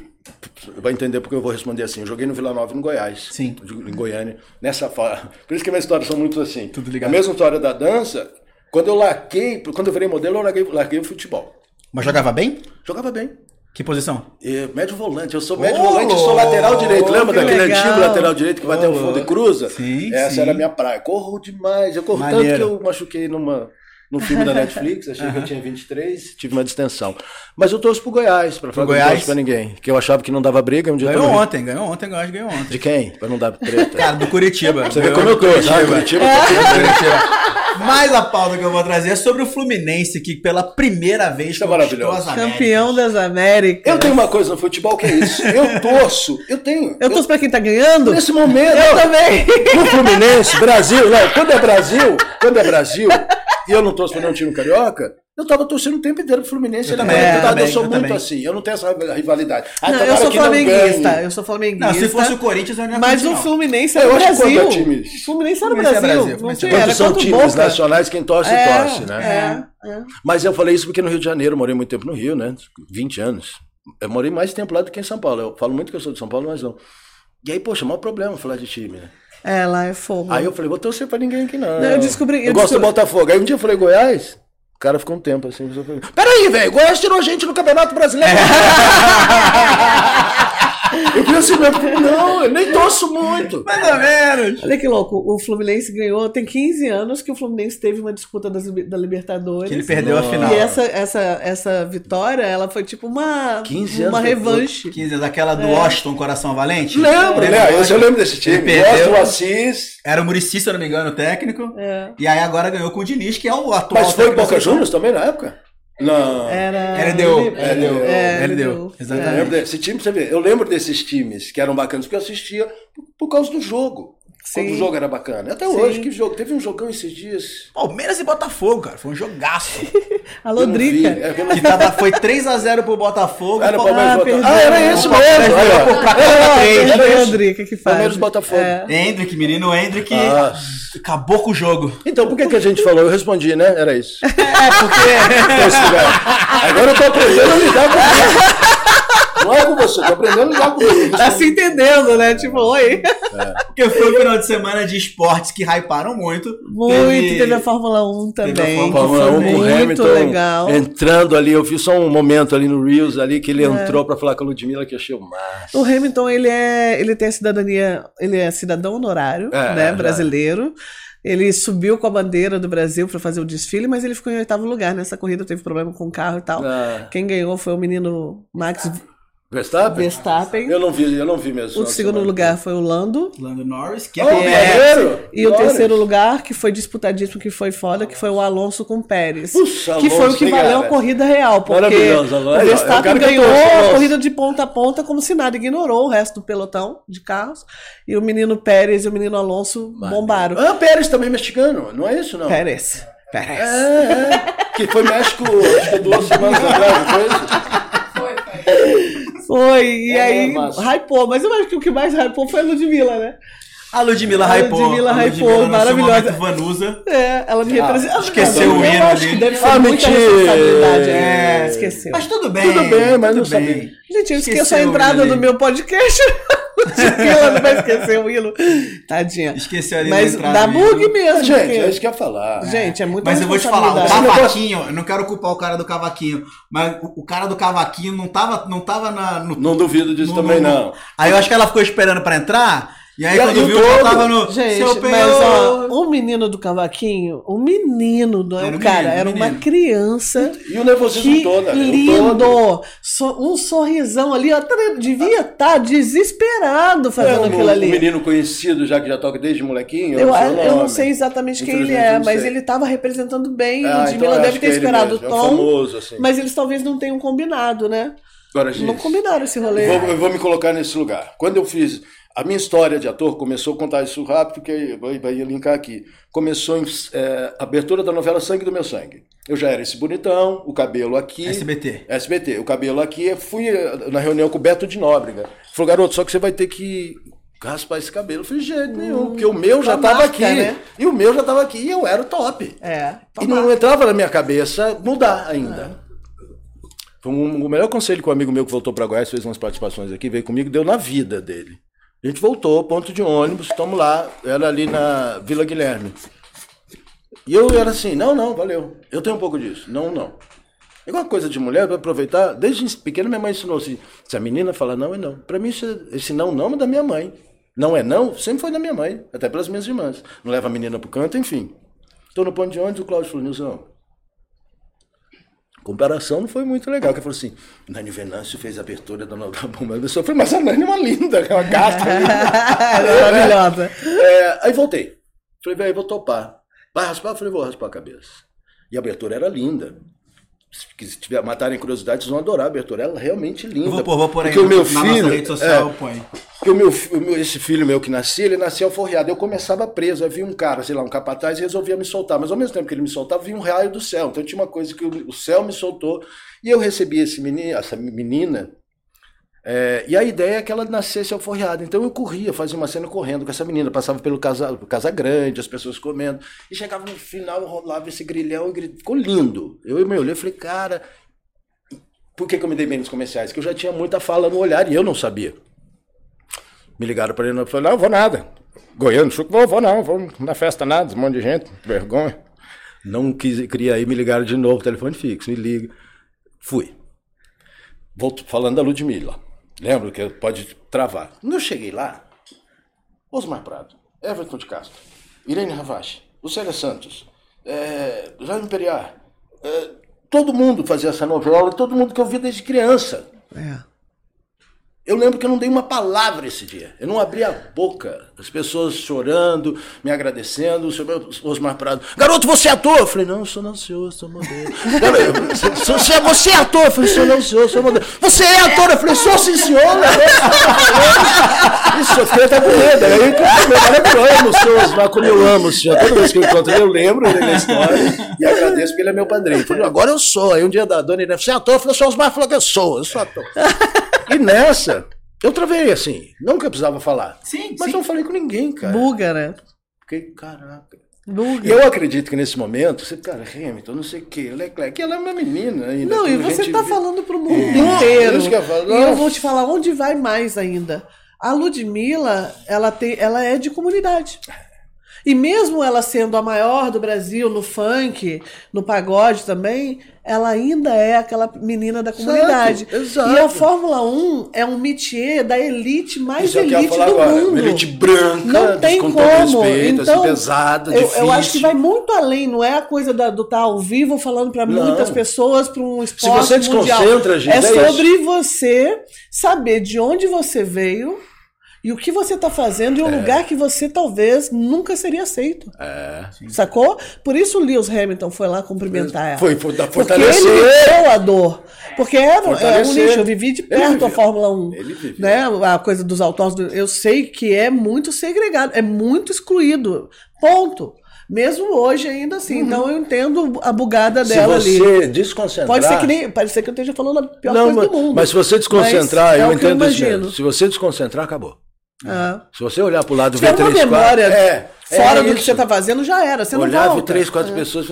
S3: Vai entender porque eu vou responder assim. Eu joguei no Vila Nova, no Goiás.
S2: Sim.
S3: Em Goiânia. Nessa fa- Por isso que minhas histórias são muito assim.
S2: Tudo ligado.
S3: A mesma história da dança. Quando eu larguei, quando eu virei modelo, eu larguei, larguei o futebol.
S2: Mas jogava bem?
S3: Jogava bem.
S2: Que posição?
S3: E médio volante, eu sou médio
S2: Ô,
S3: volante e sou lateral direito.
S1: que
S3: Lembra daquele
S1: legal.
S3: antigo lateral direito que vai até o fundo e cruza?
S2: Sim,
S3: Essa
S2: sim.
S3: era a minha praia. Corro demais. Eu corro
S2: Maneiro.
S3: tanto que eu machuquei numa, num filme da Netflix. Achei que eu tinha 23, tive uma distensão. Mas eu torço pro Goiás, pra falar que eu
S2: Goiás?
S3: pra ninguém. Que eu achava que não dava briga. Um dia eu
S2: Ganhou
S3: tava-
S2: ontem, ganhou ontem, Goiás ganhou ontem.
S3: De quem? Pra não dar treta.
S2: Cara, do Curitiba.
S3: Você vê como eu torço. Ah, Curitiba,
S2: Curitiba. Mas a pauta que eu vou trazer é sobre o Fluminense, que pela primeira vez
S3: Isso é
S2: conquistou
S3: maravilhoso.
S2: as Américas.
S1: Campeão das Américas.
S3: Eu tenho uma coisa no futebol que é isso. Eu torço. Eu tenho.
S1: Eu torço pra quem tá ganhando?
S3: Nesse momento.
S1: Eu
S3: ó,
S1: também.
S3: No Fluminense, Brasil, não, quando é Brasil, quando é Brasil, e eu não torço pra nenhum time carioca, eu tava torcendo o tempo inteiro pro Fluminense.
S2: Eu
S3: ele
S2: também,
S3: é
S2: eu também,
S3: eu sou
S2: eu
S3: muito
S2: também.
S3: assim, eu não tenho essa rivalidade. Ah,
S1: Não, eu sou flamenguista. Eu sou flamenguista.
S2: Não, se fosse o Corinthians, eu não ia
S1: Mas o
S2: curtir, não.
S1: Fluminense era o Brasil.
S3: é
S1: O Fluminense era o
S2: Fluminense é
S1: Brasil.
S2: Brasil,
S1: Não
S2: Fluminense é
S1: tinha, era
S3: Quando são
S1: o
S3: times
S1: Boca.
S3: nacionais, quem torce,
S1: É,
S3: torce, né?
S1: É, é.
S3: Mas eu falei isso porque no Rio de Janeiro, eu morei muito tempo no Rio, né? 20 anos. Eu morei mais tempo lá do que em São Paulo. Eu falo muito que eu sou de São Paulo, mas não. E aí, poxa, maior problema falar de time, né?
S1: É, lá é fogo.
S3: Aí eu falei, vou torcer pra ninguém aqui não.
S1: Não, eu descobri-
S3: Eu,
S1: eu
S3: gosto do Botafogo. Aí um dia eu falei, Goiás? O cara ficou um tempo assim. falei, Peraí, velho, Goiás tirou gente no Campeonato Brasileiro. eu falei assim, meu, não, eu nem torço muito.
S2: Mais ou menos.
S1: Olha que louco, o Fluminense ganhou, tem 15 anos que o Fluminense teve uma disputa das, da Libertadores.
S2: Que ele perdeu a final.
S1: E essa, essa, essa vitória, ela foi tipo uma,
S3: 15
S1: uma
S3: anos
S1: revanche.
S2: 15 daquela do
S1: É.
S2: Washington Coração Valente?
S3: Lembro,
S2: Lembra?
S3: né? Eu, eu lembro desse time.
S2: Ele perdeu.
S3: Gosto do Assis.
S2: Era o Murici, se eu não me engano, o técnico.
S1: É.
S2: E aí agora ganhou com o Diniz, que é o atual
S3: Mas foi
S2: da
S3: Boca. Juniors também na época? Não.
S1: Era.
S2: Heredeu.
S3: Eu
S2: Exatamente.
S3: lembro desse time, você vê, eu lembro desses times que eram bacanas, porque eu assistia por, por causa do jogo. Quando
S1: Sim.
S3: o jogo era bacana. Até
S1: Sim.
S3: hoje, que jogo. Teve um jogão esses dias.
S2: Palmeiras e Botafogo, cara. Foi um jogaço.
S1: Alô,
S3: Eu não vi.
S1: Drica.
S3: É,
S2: que tava, foi 3x0 pro Botafogo.
S3: Era
S2: Pal-
S3: Palmeiras
S1: Ah,
S3: Botafogo. Ah, era isso
S2: O
S3: mesmo. Era,
S1: o
S3: isso.
S1: Drica que faz.
S3: Palmeiras e Botafogo.
S1: É.
S2: Hendrick, menino Hendrick,
S3: Ah.
S2: acabou com o jogo.
S3: Então, por que, que a gente falou? Eu respondi, né? Era isso.
S2: É, porque.
S3: Agora eu tô aprendendo a lidar com isso. Não é com você, tô aprendendo lidar com isso.
S1: Tá se entendendo, né? Tipo, oi.
S2: Porque foi um final de semana de esportes que hyparam muito.
S1: Muito. Teve, a Fórmula 1
S2: teve a
S1: também, que
S2: Fórmula
S1: foi
S3: 1 com o
S1: muito
S3: Hamilton
S1: legal.
S3: entrando ali, eu vi só um momento ali no Reels ali que ele
S1: É.
S3: entrou pra falar com a Ludmilla que eu achei o máximo.
S1: O Hamilton, ele é, ele tem a cidadania, ele é cidadão honorário,
S3: É,
S1: né,
S3: é.
S1: brasileiro. Ele subiu com a bandeira do Brasil para fazer o desfile, mas ele ficou em oitavo lugar nessa corrida, teve problema com o carro e tal.
S3: Ah,
S1: Quem ganhou foi o menino Max
S3: Verstappen?
S1: Verstappen.
S3: Eu não vi, eu não vi mesmo.
S1: O segundo
S3: semana.
S1: lugar foi o Lando.
S2: Lando Norris, que é,
S3: Oh,
S2: é!
S1: E o
S3: Glória.
S1: terceiro lugar, que foi disputadíssimo, que foi foda, que foi o Alonso com o Pérez.
S3: Puxa,
S1: que foi o
S3: Alonso,
S1: que valeu a corrida real, porque
S3: Maravilhoso, Alonso.
S1: o
S3: É o
S1: Verstappen ganhou a
S3: Alonso.
S1: corrida de ponta a ponta como se nada, ignorou o resto do pelotão de carros. E o menino Pérez e o menino Alonso bombaram.
S3: Ah, Pérez também mexicano, não é isso não?
S1: Pérez. Pérez.
S3: É, é. Que foi México, acho que duas semanas atrás, não foi isso?
S1: Foi, e
S3: É,
S1: aí
S3: massa.
S1: hypou. Mas eu acho que o que mais hypou foi a Ludmilla, né?
S2: A Ludmilla
S1: A
S2: hypou.
S1: Ludmilla
S2: a
S1: hypou,
S2: no seu
S1: maravilhosa.
S2: Vanusa.
S1: É, ela me representa.
S2: esqueceu
S1: eu
S2: o hino ali.
S1: deve ser
S3: Ah,
S1: muita
S3: mentira.
S1: responsabilidade. É, esqueceu.
S2: Mas tudo bem.
S3: Tudo bem, mas não
S2: tudo bem.
S3: sabia.
S1: Gente, eu esqueço
S2: Esqueceu
S1: a entrada
S2: hino
S1: do meu podcast. Não vai esquecer o hino. Tadinha.
S2: Esqueceu ali
S1: Mas dá bug mesmo.
S3: Gente,
S1: porque-
S3: é isso que eu ia falar.
S1: Gente, é muito
S2: Mas eu vou te falar, o cavaquinho, eu não quero culpar o cara do cavaquinho, mas o, o cara do cavaquinho não tava, não tava na, no,
S3: Não duvido disso
S2: no-
S3: também,
S2: no-
S3: não.
S2: Aí eu acho que ela ficou esperando pra entrar, e aí
S3: E
S2: quando viu,
S3: todo-
S2: eu tava no.
S1: Gente,
S2: seu
S1: mas ó, o menino do cavaquinho, o menino, não é
S2: Era
S1: o
S2: o
S1: cara,
S2: menino,
S1: era
S2: o
S1: uma
S2: menino.
S1: criança.
S3: E o nervosismo
S1: Que
S3: todo, né? O todo.
S1: lindo! So- um sorrisão ali, ó. Devia estar desesperado
S3: É,
S1: fazendo
S3: um,
S1: aquilo ali.
S3: um menino conhecido, já que já toca desde molequinho.
S1: Eu,
S3: não sei o
S1: eu não sei exatamente quem ele é,
S3: eu
S1: mas ele estava representando bem.
S3: Ah,
S1: Ludmilla
S3: então eu
S1: deve ter
S3: é
S1: esperado o
S3: é um
S1: tom.
S3: famoso, assim.
S1: Mas eles talvez não tenham combinado, né?
S3: Agora, gente,
S1: Não combinaram esse rolê.
S3: Vou, eu vou me colocar nesse lugar. Quando eu fiz. A minha história de ator começou a contar isso rápido, porque vai, vai linkar aqui. Começou em é, abertura da novela Sangue do Meu Sangue. Eu já era esse bonitão, o cabelo aqui.
S2: SBT.
S3: SBT, o cabelo aqui. Eu fui eh, na reunião com o Beto de Nóbrega. Falou, garoto, só que você vai ter que raspar esse cabelo. Eu falei, jeito nenhum, porque o meu já estava aqui.
S1: né?
S3: E o meu já estava aqui e eu era o top.
S1: É.
S3: E não entrava na minha cabeça mudar ainda. Foi um- o melhor conselho que um amigo meu que voltou para Goiás, fez umas participações aqui, veio comigo, deu na vida dele. A gente voltou, ponto de ônibus, estamos lá, era ali na Vila Guilherme. E eu era assim, não, não, valeu. Eu tenho um pouco disso. Não, não. É igual coisa de mulher, para aproveitar. Desde pequeno minha mãe ensinou assim, se a menina fala não, é não. Para mim, é- esse não, não é da minha mãe. Não é não, sempre foi da minha mãe, até pelas minhas irmãs. Não leva a menina pro canto, enfim. Estou no ponto de ônibus, o Cláudio falou, Nilson, comparação não foi muito legal. Que falou assim, Nani Venâncio fez a abertura da novela Bomba. Eu falei, mas a Nani é uma linda, é uma gata.
S1: Maravilhosa.
S3: É, aí voltei. Falei, velho, vou topar. Vai raspar? Eu falei, vou raspar a cabeça. E a abertura era linda. Se tiver matarem curiosidade, vocês vão adorar a abertura. Ela é realmente linda.
S2: Eu vou pôr, vou pôr aí
S3: Porque o meu
S2: na
S3: filho,
S2: nossa rede social,
S3: é,
S2: põe.
S3: porque o meu, fi- o meu- esse filho meu que nascia, ele nascia alforriado. Eu começava preso, aí vinha um cara, sei lá, um capataz, e resolvia me soltar. Mas ao mesmo tempo que ele me soltava, vinha um raio do céu. Então tinha uma coisa que o, o céu me soltou. E eu recebi esse menino, essa menina. É, e a ideia é que ela nascesse alforriada. Então eu corria, fazia uma cena correndo com essa menina. Passava pelo casa, casa grande, as pessoas comendo. E chegava no final, rolava esse grilhão e ficou lindo. Eu me olhei e falei, cara, por que, que eu me dei bem nos comerciais? Que eu já tinha muita fala no olhar e eu não sabia. Me ligaram para ele e falei, não, vou nada. Goiano, chuco, vou, vou não, vou na festa nada, um monte de gente, vergonha. Não quis, queria ir, me ligaram de novo, telefone fixo, me liga. Fui. Volto falando da Ludmilla. Lembro que pode travar. Quando eu cheguei lá, Osmar Prado, Everton de Castro, Irene Ravache, Lucélia Santos, é, Jaime Periar, é, todo mundo fazia essa novela, todo mundo que eu vi desde criança.
S1: É.
S3: Eu lembro que eu não dei uma palavra esse dia. Eu não abri a boca. As pessoas chorando, me agradecendo. O senhor Osmar Prado. Garoto, você é ator? Eu falei, não, sou não, senhor, sou modelo. É, você é ator? Eu falei, sou não, senhor, sou modelo. Você é ator? Eu falei, sou sim, senhor. Isso, eu fiquei até com medo. Aí, eu amo o senhor Osmar, como eu amo o senhor. Toda vez que eu encontro ele, eu lembro da história e agradeço porque ele é meu padrinho. Eu falei, agora eu sou. Aí um dia da dona Irene, você é ator? Eu falei, senhor Osmar falou eu sou, eu sou ator. E nessa, eu travei assim. Nunca precisava falar.
S2: Sim,
S3: Mas
S2: sim.
S3: não falei com ninguém, cara.
S1: Buga, né?
S3: Fiquei, caraca.
S1: Buga.
S3: E eu acredito que nesse momento, você, cara, Hamilton, não sei o quê, Leclerc, ela é uma menina ainda.
S1: Não, e você
S3: gente
S1: tá
S3: vê.
S1: falando pro mundo
S3: É,
S1: inteiro.
S3: isso que eu falo.
S1: E eu vou te falar onde vai mais ainda. A Ludmilla, ela, tem, ela é de comunidade. E mesmo ela sendo a maior do Brasil no funk, no pagode também, ela ainda é aquela menina da comunidade.
S3: exato.
S1: E a Fórmula 1 é um métier da elite mais
S3: Isso é
S1: elite do
S3: agora.
S1: mundo.
S3: Uma elite branca,
S1: Não tem
S3: com
S1: como.
S3: respeito,
S1: então,
S3: assim, pesada,
S1: eu, eu acho que vai muito além, não é a coisa da- do estar ao vivo falando para muitas pessoas, para um esporte
S3: você
S1: mundial.
S3: desconcentra, gente,
S1: é
S3: é
S1: sobre você saber de onde você veio e o que você está fazendo e o lugar que você talvez nunca seria aceito.
S3: É.
S1: Sacou? Por isso o Lewis Hamilton foi lá cumprimentar ela.
S3: Foi, foi da
S1: Porque
S3: fortalecer.
S1: ele viveu a dor. Porque era, era um
S3: Fortalecer.
S1: lixo. Eu vivi de perto a. Fórmula 1.
S3: Ele viveu.
S1: Né? A coisa dos autódromos. Eu sei que é muito segregado, é muito excluído. Ponto. Mesmo hoje ainda assim. Então eu entendo a bugada
S3: Uhum. Se
S1: dela ali.
S3: você desconcentrar.
S1: Pode ser que nem. Pode ser que eu esteja falando a pior
S3: não,
S1: coisa
S3: mas,
S1: do mundo.
S3: mas se você desconcentrar,
S1: Mas é
S3: eu
S1: eu
S3: entendo isso
S1: imagino.
S3: mesmo. Se você desconcentrar, acabou.
S1: Ah.
S3: Se você olhar pro lado
S1: Se tiver uma
S3: ver três,
S1: memória
S3: quatro. É,
S1: fora
S3: é
S1: do que
S3: isso.
S1: você está fazendo, já era. Você não
S3: Olhar, ver
S1: volta.
S3: três, quatro pessoas.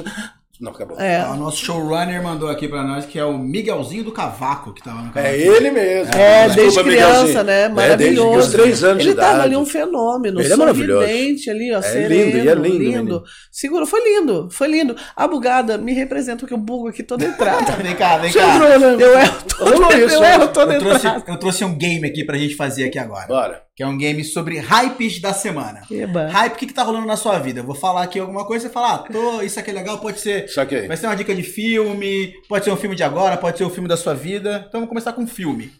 S3: Não, acabou.
S1: É.
S2: Ah, O nosso showrunner mandou aqui pra nós que é o Miguelzinho do Cavaco que tava no canal.
S3: É ele mesmo.
S1: É,
S3: Desculpa,
S1: desde criança,
S3: Miguelzinho.
S1: né?
S3: É,
S1: Maravilhoso.
S3: desde os três anos
S1: Ele
S3: de
S1: tava
S3: idade.
S1: ali um fenômeno,
S3: Ele é maravilhoso.
S1: ali, ó,
S3: É
S1: sereno,
S3: lindo, e é lindo, menino.
S1: Seguro, foi lindo, foi lindo. A bugada me representa porque eu bugo aqui toda entrada.
S2: Vem cá, vem cá.
S3: entrou, né?
S1: eu erro toda,
S3: isso,
S1: eu
S3: né?
S1: erro toda
S2: Eu trouxe,
S1: entrada.
S2: eu trouxe um game aqui pra gente fazer aqui agora.
S3: Bora.
S2: Que é um game sobre hypes da semana.
S1: Eba.
S2: Hype, o que, que tá rolando na sua vida? Eu vou falar aqui alguma coisa, você fala, ah, tô, isso aqui é legal, pode ser.
S3: Saquei.
S2: Vai ser uma dica de filme, pode ser um filme de agora, pode ser um filme da sua vida. Então vamos começar com filme.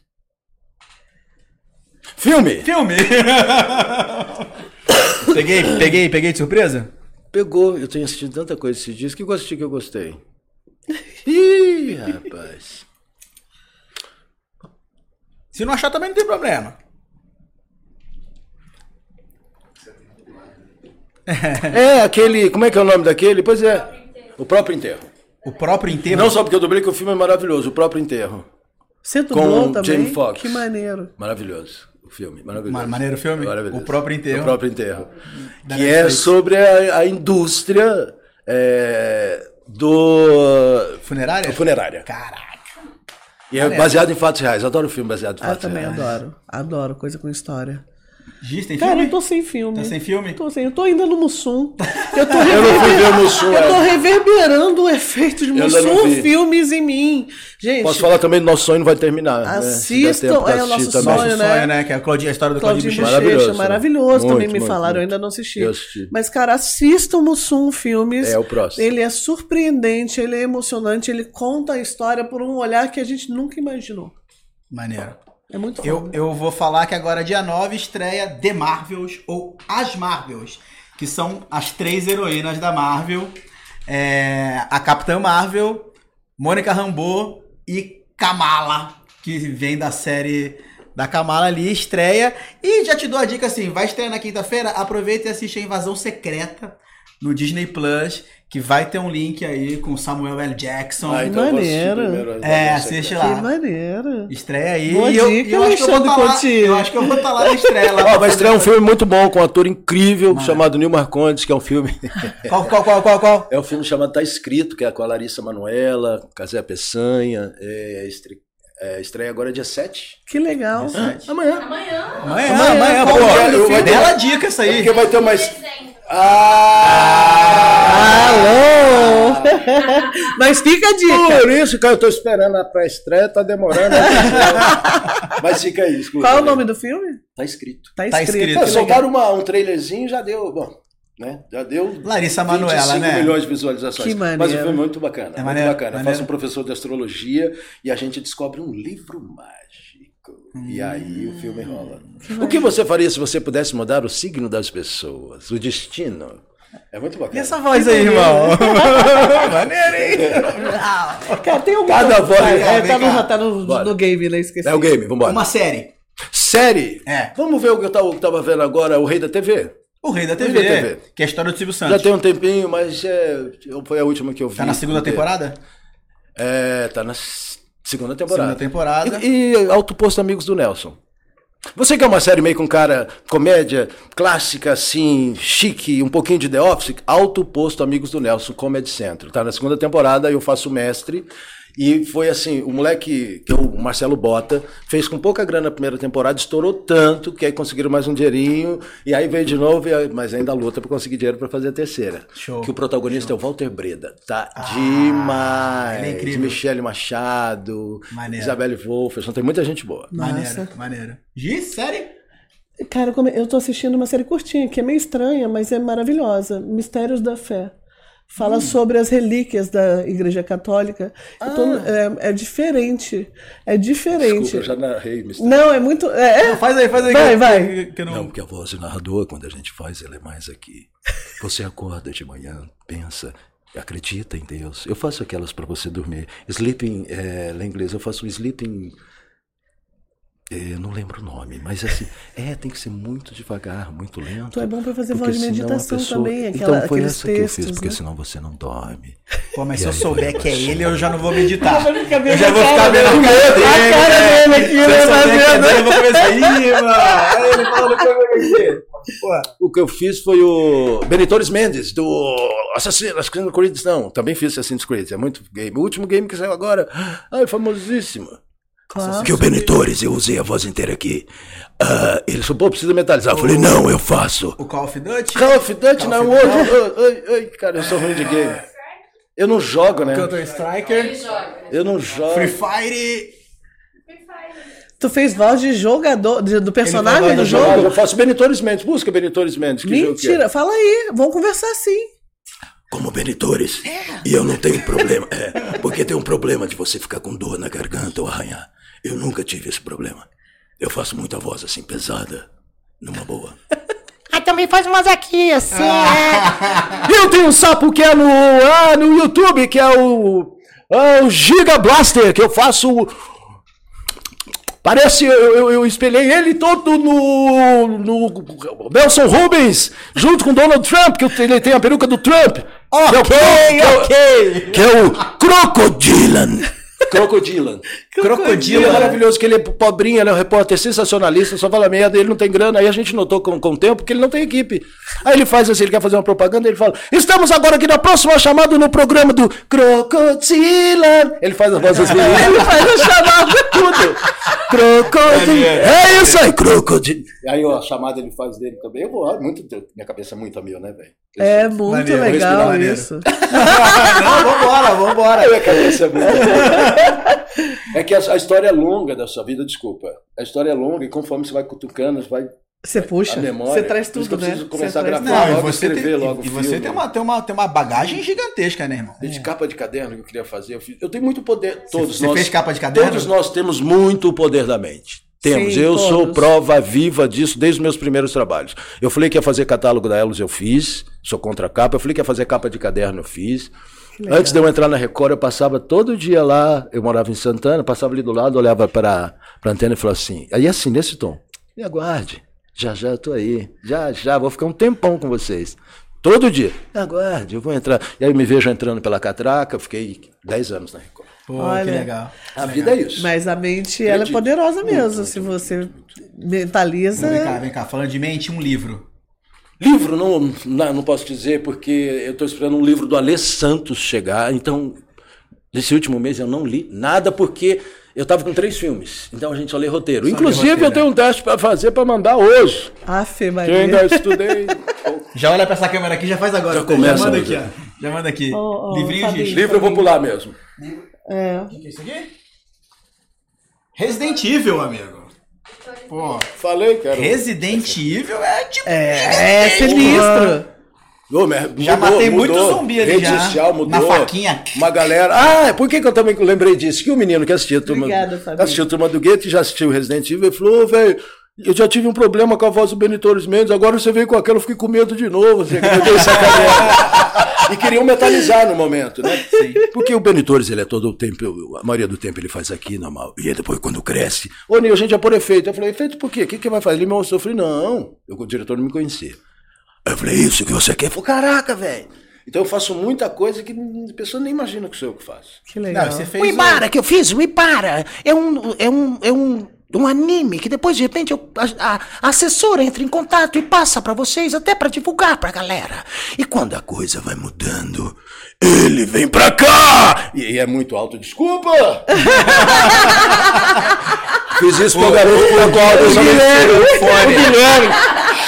S3: Filme!
S2: Filme! peguei, peguei, peguei de surpresa?
S3: Pegou, eu tenho assistido tanta coisa esses dias. O que eu assisti que eu gostei? Ih, rapaz.
S2: Se não achar também não tem problema.
S3: É aquele. Como é que é o nome daquele? Pois é. O próprio enterro.
S2: O próprio enterro.
S3: Não só porque eu dublei que o filme é maravilhoso, o próprio enterro.
S1: Você
S3: Com
S1: dublou
S3: o
S1: também?
S3: Jamie Foxx.
S1: Que maneiro.
S3: Maravilhoso. O filme, maravilhoso.
S2: Ma- maneiro o filme?
S3: Maravilhoso.
S2: O próprio enterro.
S3: O próprio enterro.
S2: Da
S3: que é sobre a, a indústria é, do.
S2: Funerária?
S3: funerária.
S2: Caraca.
S3: E é baseado em fatos reais. Adoro filme baseado em
S1: Ah, eu
S3: fatos
S1: também
S3: reais.
S1: adoro. Adoro coisa com história.
S2: Giz, tem
S1: Cara,
S2: filme?
S1: eu tô sem filme.
S2: Tá sem filme?
S1: Tô sem. Eu tô ainda no Mussum. Eu tô
S3: Eu não fui ver o Mussum,
S1: Eu tô
S3: é.
S1: reverberando o efeito de Mussum filmes em mim. Gente,
S3: Posso falar também do Nosso Sonho Não Vai Terminar. né?
S1: Assistam,
S3: pra
S1: é o nosso
S3: também.
S1: sonho, né?
S2: sonho, né? Que é a, Claudinha, a história do Claudinho
S1: Claudinho
S2: Bochecha.
S3: Maravilhoso,
S1: maravilhoso.
S3: né?
S1: também
S3: Muito,
S1: me
S3: muito,
S1: falaram, eu
S3: muito.
S1: ainda não assisti.
S3: Eu assisti.
S1: Mas, cara, assistam Mussum Filmes.
S3: É o próximo.
S1: Ele é surpreendente, ele é emocionante, ele conta a história por um olhar que a gente nunca imaginou.
S2: Maneiro.
S1: É muito
S2: Eu,
S1: foda.
S2: eu vou falar que agora, dia 9, estreia The Marvels, ou As Marvels, que são as três heroínas da Marvel. É, a Capitã Marvel, Mônica Rambeau e Kamala, que vem da série da Kamala ali, estreia. E já te dou a dica assim, vai estrear na quinta-feira, aproveita e assiste a Invasão Secreta no Disney Plus, que vai ter um link aí com Samuel L. Jackson.
S3: Ah, então
S1: Maneiro.
S3: primeiro
S2: É, assiste
S3: Secreta.
S2: lá.
S1: Que maneiro.
S2: Estreia aí.
S1: Boa
S2: e eu,
S1: dica,
S2: eu acho que eu vou
S1: Alexandre
S2: tá lá,
S1: Coutinho.
S2: Eu acho que eu vou estar lá na estreia. Lá
S3: Ó, vai estrear um filme muito bom com um ator incrível chamado Nil Marcondes, que é um filme.
S2: Qual, qual, qual, qual, qual?
S3: é um filme chamado Tá Escrito, que é com a Larissa Manoela, Casé Peçanha. É, estre... é, estreia agora dia 7.
S1: Que legal.
S3: Amanhã.
S4: Amanhã.
S2: Amanhã,
S1: Amanhã,
S2: amanhã,
S1: qual
S2: pô.
S3: Eu vou-
S2: Bela dica essa aí.
S3: Porque vai ter mais. Ah!
S1: Alô! Mas fica a dica.
S3: Por isso que eu tô esperando a pré-estreia, tá demorando. Mas fica aí, escuta.
S1: Qual é o nome do filme?
S3: Tá escrito.
S1: Tá
S2: Tá
S1: escrito.
S2: escrito.
S3: É,
S1: que
S3: soltaram uma, um trailerzinho já deu. Bom, né? Já deu.
S2: Larissa Manoela,
S3: 25
S2: né?
S3: milhões de visualizações.
S1: Que maneiro.
S3: Mas o filme é muito bacana.
S2: É
S3: muito
S2: maneiro,
S3: bacana. Eu
S2: maneiro.
S3: faço um professor de astrologia e a gente descobre um livro mágico. E aí o filme rola. O que você faria se você pudesse mudar o signo das pessoas, o destino? É muito
S2: E
S3: bacana.
S2: essa voz aí, irmão? Maneiro, hein?
S1: Cara, tem algum.
S3: Cada voz-
S1: É, tá, no, tá no,
S3: Bora.
S1: no game, né? Esqueci.
S3: É o game, vambora.
S2: Uma série.
S3: Série?
S2: É.
S3: Vamos ver o que eu tava, tava vendo agora, O Rei da TV.
S2: O Rei da TV.
S3: Rei da TV.
S2: Que é a história do Silvio
S3: Já
S2: Santos.
S3: tem um tempinho, mas é, foi a última que eu vi.
S2: Tá na segunda temporada?
S3: É, tá na segunda temporada.
S2: Segunda temporada.
S3: E, e Alto Posto Amigos do Nelson. Você quer uma série meio com cara comédia clássica, assim, chique, um pouquinho de The Office? Alto Posto Amigos do Nelson, Comedy Centro. Tá na segunda temporada, eu faço mestre. E foi assim, o moleque, que é o Marcelo Bota, fez com pouca grana na primeira temporada, estourou tanto que aí conseguiram mais um dinheirinho, e aí veio de novo, aí- mas ainda luta para conseguir dinheiro para fazer a terceira.
S2: Show.
S3: Que o protagonista é o Walter Breda. Tá demais.
S2: ele é incrível.
S3: Michele Machado,
S2: Maneiro.
S3: Isabelle Wolferson, tem muita gente boa.
S2: Maneiro,
S1: Massa.
S2: maneiro. Gi, série?
S1: Cara, eu tô assistindo uma série curtinha, que é meio estranha, mas é maravilhosa. Mistérios da Fé. Fala sobre as relíquias da Igreja Católica. Eu tô- é, é diferente. É diferente.
S3: Desculpa, eu já narrei. Mr.
S1: Não, é muito. É, é-
S2: Faz aí, faz aí.
S1: Vai,
S2: que-
S1: vai.
S2: que- que não-
S3: Não, porque a voz do narrador, quando a gente faz, ela é mais aqui. Você acorda de manhã, pensa, acredita em Deus. Eu faço aquelas para você dormir. Sleeping, é, lá em inglês, eu faço sleeping. É, eu não lembro o nome, mas assim, é, tem que ser muito devagar, muito lento.
S1: Tu é bom pra fazer voz de meditação
S3: pessoa-
S1: também, aquela-
S3: então foi
S1: aqueles
S3: essa que eu fiz,
S1: textos,
S3: porque
S1: né?
S3: senão você não dorme.
S2: Pô, mas
S3: E
S2: se eu souber
S3: eu
S2: que é ele, eu já não vou meditar.
S1: Vendo
S2: Eu já vou ficar vendo a cara dele.
S1: A cara
S2: né?
S1: dele aqui,
S2: eu
S1: né,
S2: souber que é
S1: fazendo.
S2: eu vou começar. Ih, mano. Aí ele falando comigo aqui. Pô,
S3: O que eu fiz foi o Benitores Mendes, do Assassino, Assassin's Creed, não, também fiz Assassin's Creed, é muito game. O último game que saiu agora, ai, famosíssimo.
S1: Claro.
S3: Que o Benitores, eu usei a voz inteira aqui. Ah, ele falou, pô, precisa metalizar. Eu falei, não, eu faço.
S2: o Call of Duty.
S3: Call of Duty,
S2: Call
S3: não,
S2: of
S3: hoje, ai, ai, ai, cara, eu sou ruim de game. Eu não jogo, né?
S2: Counter Striker.
S3: Eu não jogo.
S2: Free Fire.
S1: Tu fez voz de jogador, de- do personagem do jogo?
S3: Eu faço Benitores Mendes, busca Benitores Mendes. Que jogo que é?
S1: Mentira, fala aí, vamos conversar sim.
S3: como benitores. E eu não tenho problema. É, porque tem um problema de você ficar com dor na garganta ou arranhar. Eu nunca tive esse problema. Eu faço muita voz assim, pesada. Numa boa.
S4: Ah, também faz umas aqui, assim, é.
S3: Eu tenho um sapo que é no, ah, no YouTube, que é o, ah, o Giga Blaster, que eu faço. Parece, eu, eu, eu espelhei ele todo no, no Nelson Rubens, junto com Donald Trump, que ele tem a peruca do Trump. Ok, que é o,
S2: ok.
S3: Que é o Crocodilan. Crocodilan.
S2: Crocodilo.
S3: Ele é maravilhoso, que ele é pobrinho, ele é um repórter sensacionalista, só fala merda, ele não tem grana. Aí a gente notou com, com o tempo que ele não tem equipe. Aí ele faz assim, ele quer fazer uma propaganda, ele fala: Estamos agora aqui na próxima chamada no programa do Crocodilan. Ele faz a voz das meninas. ele faz a chamada, tudo. Crocodilan. É isso aí, Crocodilan. Aí ó, a chamada ele faz dele também. Eu vou, muito, minha cabeça é muito a mil, né, velho?
S1: É muito
S2: Maneiro,
S1: legal isso.
S2: Não, vambora, vambora.
S3: Minha cabeça é muito. É que a, a história é longa da sua vida, desculpa. A história é longa e conforme você vai cutucando, você vai.
S1: Você puxa,
S3: A memória.
S1: você traz tudo,
S3: eu
S1: né?
S3: preciso
S1: Você
S3: começar a
S1: traz
S3: gravar.
S1: tudo.
S2: Não, e
S3: logo
S2: você, tem,
S3: escrever logo
S2: e
S3: o
S2: você tem, uma, tem, uma, tem uma bagagem gigantesca, né, irmão?
S3: E de capa de caderno que eu queria fazer. Eu, fiz- eu tenho muito poder. Todos
S2: você
S3: nós.
S2: fez capa de caderno?
S3: Todos nós temos muito poder da mente. Temos.
S1: Sim,
S3: eu sou
S1: todos.
S3: prova viva disso desde os meus primeiros trabalhos. Eu falei que ia fazer catálogo da Elos, eu fiz. Sou contra a capa. Eu falei que ia fazer capa de caderno, eu fiz. Antes de eu entrar na Record, eu passava todo dia lá. Eu morava em Santana, passava ali do lado, olhava para a antena e falava assim. Aí assim, nesse tom. Me aguarde. Já já eu tô aí. Já já, vou ficar um tempão com vocês. Todo dia. Me aguarde, eu vou entrar. E aí eu me vejo entrando pela catraca. Eu fiquei 10 anos na Record.
S2: Pô,
S1: Olha.
S2: que legal.
S3: A vida é isso.
S1: Mas a mente, ela é poderosa
S3: Muito,
S1: mesmo.
S3: muito,
S1: se
S3: muito,
S1: você mentaliza.
S2: Vem cá, vem cá. Falando de mente, um livro.
S3: Livro, não, não, posso dizer, porque eu estou esperando um livro do Alê Santos chegar. Então, nesse último mês eu não li nada, porque eu estava com três filmes. Então a gente só lê roteiro.
S2: lê
S3: Inclusive,
S2: roteiro,
S3: eu tenho um teste para fazer para mandar hoje.
S1: Afe,
S3: Que eu ainda
S1: Maria.
S3: estudei.
S2: Já olha pra essa câmera aqui, já faz agora.
S3: Já começa,
S2: Já manda
S3: né,
S2: aqui, ó. Já manda aqui.
S1: Ô, ô,
S2: Livrinho
S1: Fabinho.
S2: de...
S3: livro eu vou pular mesmo.
S1: É.
S2: O que é isso aqui? Resident Evil, amigo. Pô,
S3: Falei, cara.
S2: Resident Evil é tipo...
S1: É, é sinistro.
S3: Ô, mas
S2: Já
S3: mudou,
S2: matei muito
S3: mudou.
S2: zumbi ali
S3: Rede
S2: já,
S3: social mudou.
S2: na faquinha.
S3: Uma galera. Ah, por que, que eu também lembrei disso? Que o menino que assistiu a turma,
S1: Obrigada, Fabinho.
S3: assistiu a turma do Gueto, já assistiu Resident Evil, ele falou, "Ô, velho. Eu já tive um problema com a voz do Benito Mendes, agora você veio com aquela, eu fiquei com medo de novo. Assim, que eu e queriam metalizar no momento, né? Porque o Benitores, ele é todo o tempo, a maioria do tempo ele faz aqui, normal. E aí depois, quando cresce, ô Nil, a gente ia pôr efeito. Eu falei, efeito por quê? O que, que vai fazer? Ele me mostrou, eu falei, não, eu, o diretor não me conhecia. Aí eu falei, isso que você quer? Ele falou, caraca, velho. Então eu faço muita coisa que a pessoa nem imagina que sou eu que faço.
S1: Que legal.
S2: Não, você fez
S4: O
S2: o-
S4: Ibara que eu fiz, o Ibara, é um, é um, é um, um anime que depois de repente eu- a, a assessora entra em contato e passa pra vocês, até pra divulgar pra galera.
S3: E quando a coisa vai mudando, ele vem pra cá! E aí é muito alto, desculpa! Fiz isso com o garoto o me fone. O Guilherme!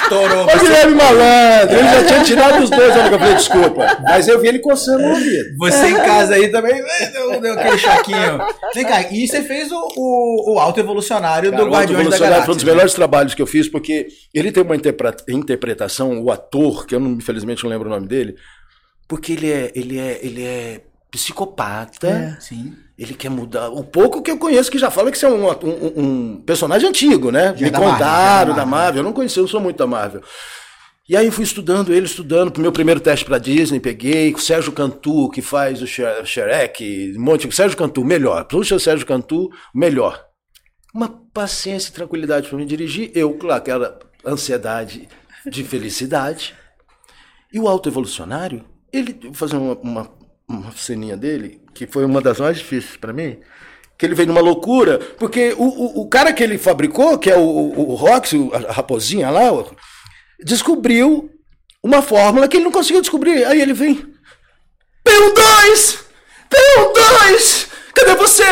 S2: Estourou.
S3: O Guilherme malandro! Ele já tinha tirado os dois, olha que eu falei, desculpa. Mas eu vi ele coçando o ouvido.
S2: Você em casa aí também eh, deu, deu aquele choquinho. Vem cá, e você fez o, o, o alto evolucionário
S3: Cara,
S2: do Guardiões da Galáxia.
S3: foi um dos melhores trabalhos que eu fiz, porque ele tem uma interpre- interpretação, o ator, que eu não, infelizmente não lembro o nome dele, porque ele é, ele é, ele é psicopata.
S2: Sim.
S3: Ele quer mudar. O pouco que eu conheço que já fala que você é um, um- um personagem antigo, né?
S2: Já
S3: Me
S2: é da Marvel, já é
S3: contaram
S2: da
S3: da Marvel. Eu não conheci, eu sou muito da Marvel. E aí eu fui estudando ele, estudando. Pro meu primeiro teste pra Disney, peguei o Sérgio Cantu, que faz o Shrek, um monte. Sérgio Cantu, melhor. Puxa o Sérgio Cantu, melhor. Uma paciência e tranquilidade pra me dirigir. Eu, claro, aquela ansiedade de felicidade. E o autoevolucionário, ele, vou fazer uma, uma, uma ceninha dele, que foi uma das mais difíceis pra mim, que ele veio numa loucura, porque o, o, o cara que ele fabricou, que é o, o, o Rox, a raposinha lá, descobriu uma fórmula que ele não conseguiu descobrir. Aí ele vem. PU2! PU2! Cadê você?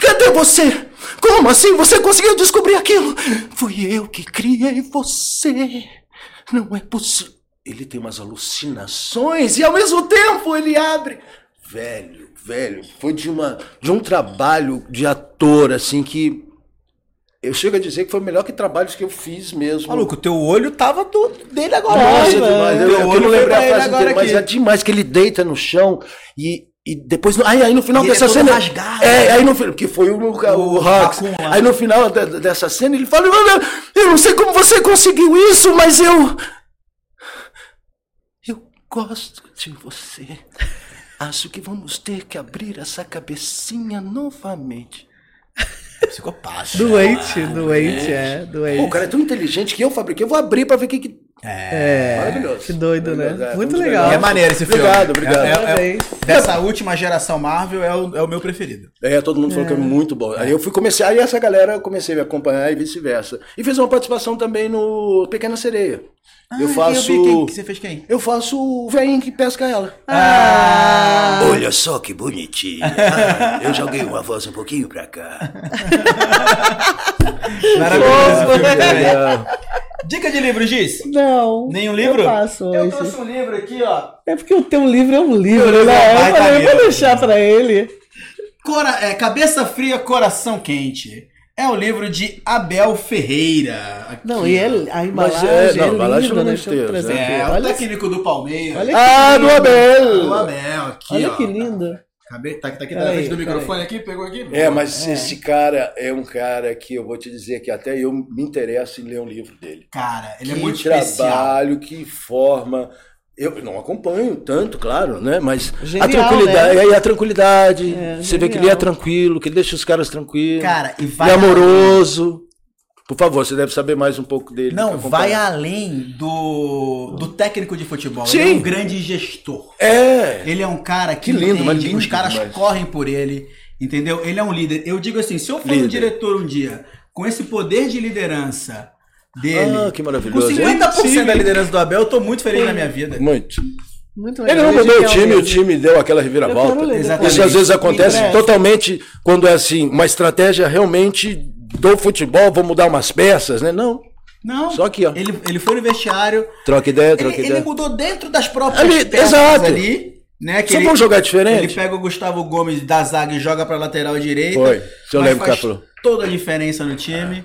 S3: Cadê você? Como assim você conseguiu descobrir aquilo? Fui eu que criei você. Não é possível. Ele tem umas alucinações e ao mesmo tempo ele abre. Velho, velho, foi de, uma, de um trabalho de ator assim que. Eu chego a dizer que foi o melhor que trabalhos que eu fiz mesmo.
S2: Maluco, teu olho tava do, dele agora.
S3: Nossa, demais. Eu, eu não lembro a frase
S2: agora
S3: inteira, mas
S2: aqui.
S3: é demais que ele deita no chão e, e depois. Aí, aí no final
S2: E
S3: dessa
S2: é
S3: cena.
S2: rasgado.
S3: É, aí no final. Que foi o, o, o. Aí no final de- dessa cena ele fala: "Olha, Eu não sei como você conseguiu isso, mas eu. Eu gosto de você. Acho que vamos ter que abrir essa cabecinha novamente.
S2: Psicopata.
S1: Doente, doente, é, doente.
S3: Pô, o cara é tão inteligente que eu fabriquei. Eu vou abrir pra ver o que. que...
S1: É,
S3: Maravilhoso.
S1: que doido, né?
S3: Maravilhoso, é,
S1: Muito
S3: dos
S1: legal.
S2: É maneiro esse filme.
S3: Obrigado, obrigado.
S2: É- é- é-
S1: Parabéns.
S2: dessa última geração Marvel é o, é o meu preferido.
S3: É, todo mundo falou que é muito bom. Aí eu fui comecei, aí essa galera eu comecei a me acompanhar e vice-versa. E fiz uma participação também no Pequena Sereia. Eu faço.
S2: Ah, Eu vi quem, que você fez quem?
S3: Eu faço o velhinho que pesca ela.
S2: Ah!
S3: Olha só que bonitinho. Ah, eu joguei uma voz um pouquinho pra cá.
S2: Maravilhoso Dica de livro, Giz?
S1: Não.
S2: Nenhum livro?
S1: Eu passo
S2: Eu trouxe um livro aqui, ó.
S1: É porque o teu livro é um livro,
S2: Meu livro é
S1: né? Eu falei, eu vou
S2: livro.
S1: deixar pra ele.
S2: Cora- é, Cabeça Fria, Coração Quente. É o livro de Abel Ferreira. Aqui,
S1: Não, e é,
S2: ó.
S1: a
S3: Mas
S1: embalagem
S3: é- não,
S1: é
S3: embalagem,
S1: linda,
S3: pelo
S1: né?
S3: Deus, né?
S1: aqui.
S2: É, o técnico do Palmeiras.
S1: olha que
S3: Ah, do
S1: lindo.
S3: Abel!
S2: Do Abel, aqui,
S1: Olha
S2: ó.
S1: que lindo.
S2: Cabe- Tá, tá aqui na
S1: Peraí,
S2: frente do microfone aqui, pegou aqui?
S3: É, mas esse cara é um cara que eu vou te dizer que até eu me interesso em ler um livro dele.
S2: Cara, ele é
S3: que
S2: muito especial.
S3: trabalho, que forma. Eu não acompanho tanto, claro, né? Mas
S1: Genial,
S3: a tranquilidade,
S1: né?
S3: aí a tranquilidade.
S1: É,
S3: você vê que ele
S1: genial.
S3: é tranquilo, que ele deixa os caras tranquilos.
S2: Cara, e
S3: e
S2: vai
S3: amoroso. Por favor, você deve saber mais um pouco dele.
S2: Não, vai além do, do técnico de futebol.
S3: Sim.
S2: Ele é um grande gestor.
S3: É.
S2: Ele é um cara que,
S3: Que lindo,
S2: entende,
S3: mas lindo
S2: os caras
S3: demais.
S2: correm por ele, entendeu? Ele é um líder. Eu digo assim, se eu for um diretor um dia com esse poder de liderança dele,
S3: Ah, que
S2: com
S3: maravilhoso.
S2: 50%
S3: Sim.
S2: da liderança do Abel, eu tô muito feliz na minha vida.
S3: Muito.
S1: Muito
S3: Ele
S1: legal.
S3: não mudou o time, o
S1: mesmo.
S3: time deu aquela reviravolta.
S2: Exatamente.
S3: Isso às vezes acontece totalmente quando é assim, uma estratégia realmente do futebol, vou mudar umas peças, né? Não.
S2: Não.
S3: Só aqui, ó.
S2: Ele, ele foi no vestiário.
S3: Troca ideia,
S2: Ele,
S3: troca
S2: ele
S3: ideia.
S2: mudou dentro das próprias
S3: Ali,
S2: peças
S3: exato.
S2: ali. Né, que
S3: Só
S2: ele,
S3: vamos jogar diferente?
S2: Ele pega o Gustavo Gomes da zaga e joga pra lateral direita.
S3: Foi. Se eu lembro que
S2: faz
S3: ela falou.
S2: toda a diferença no time.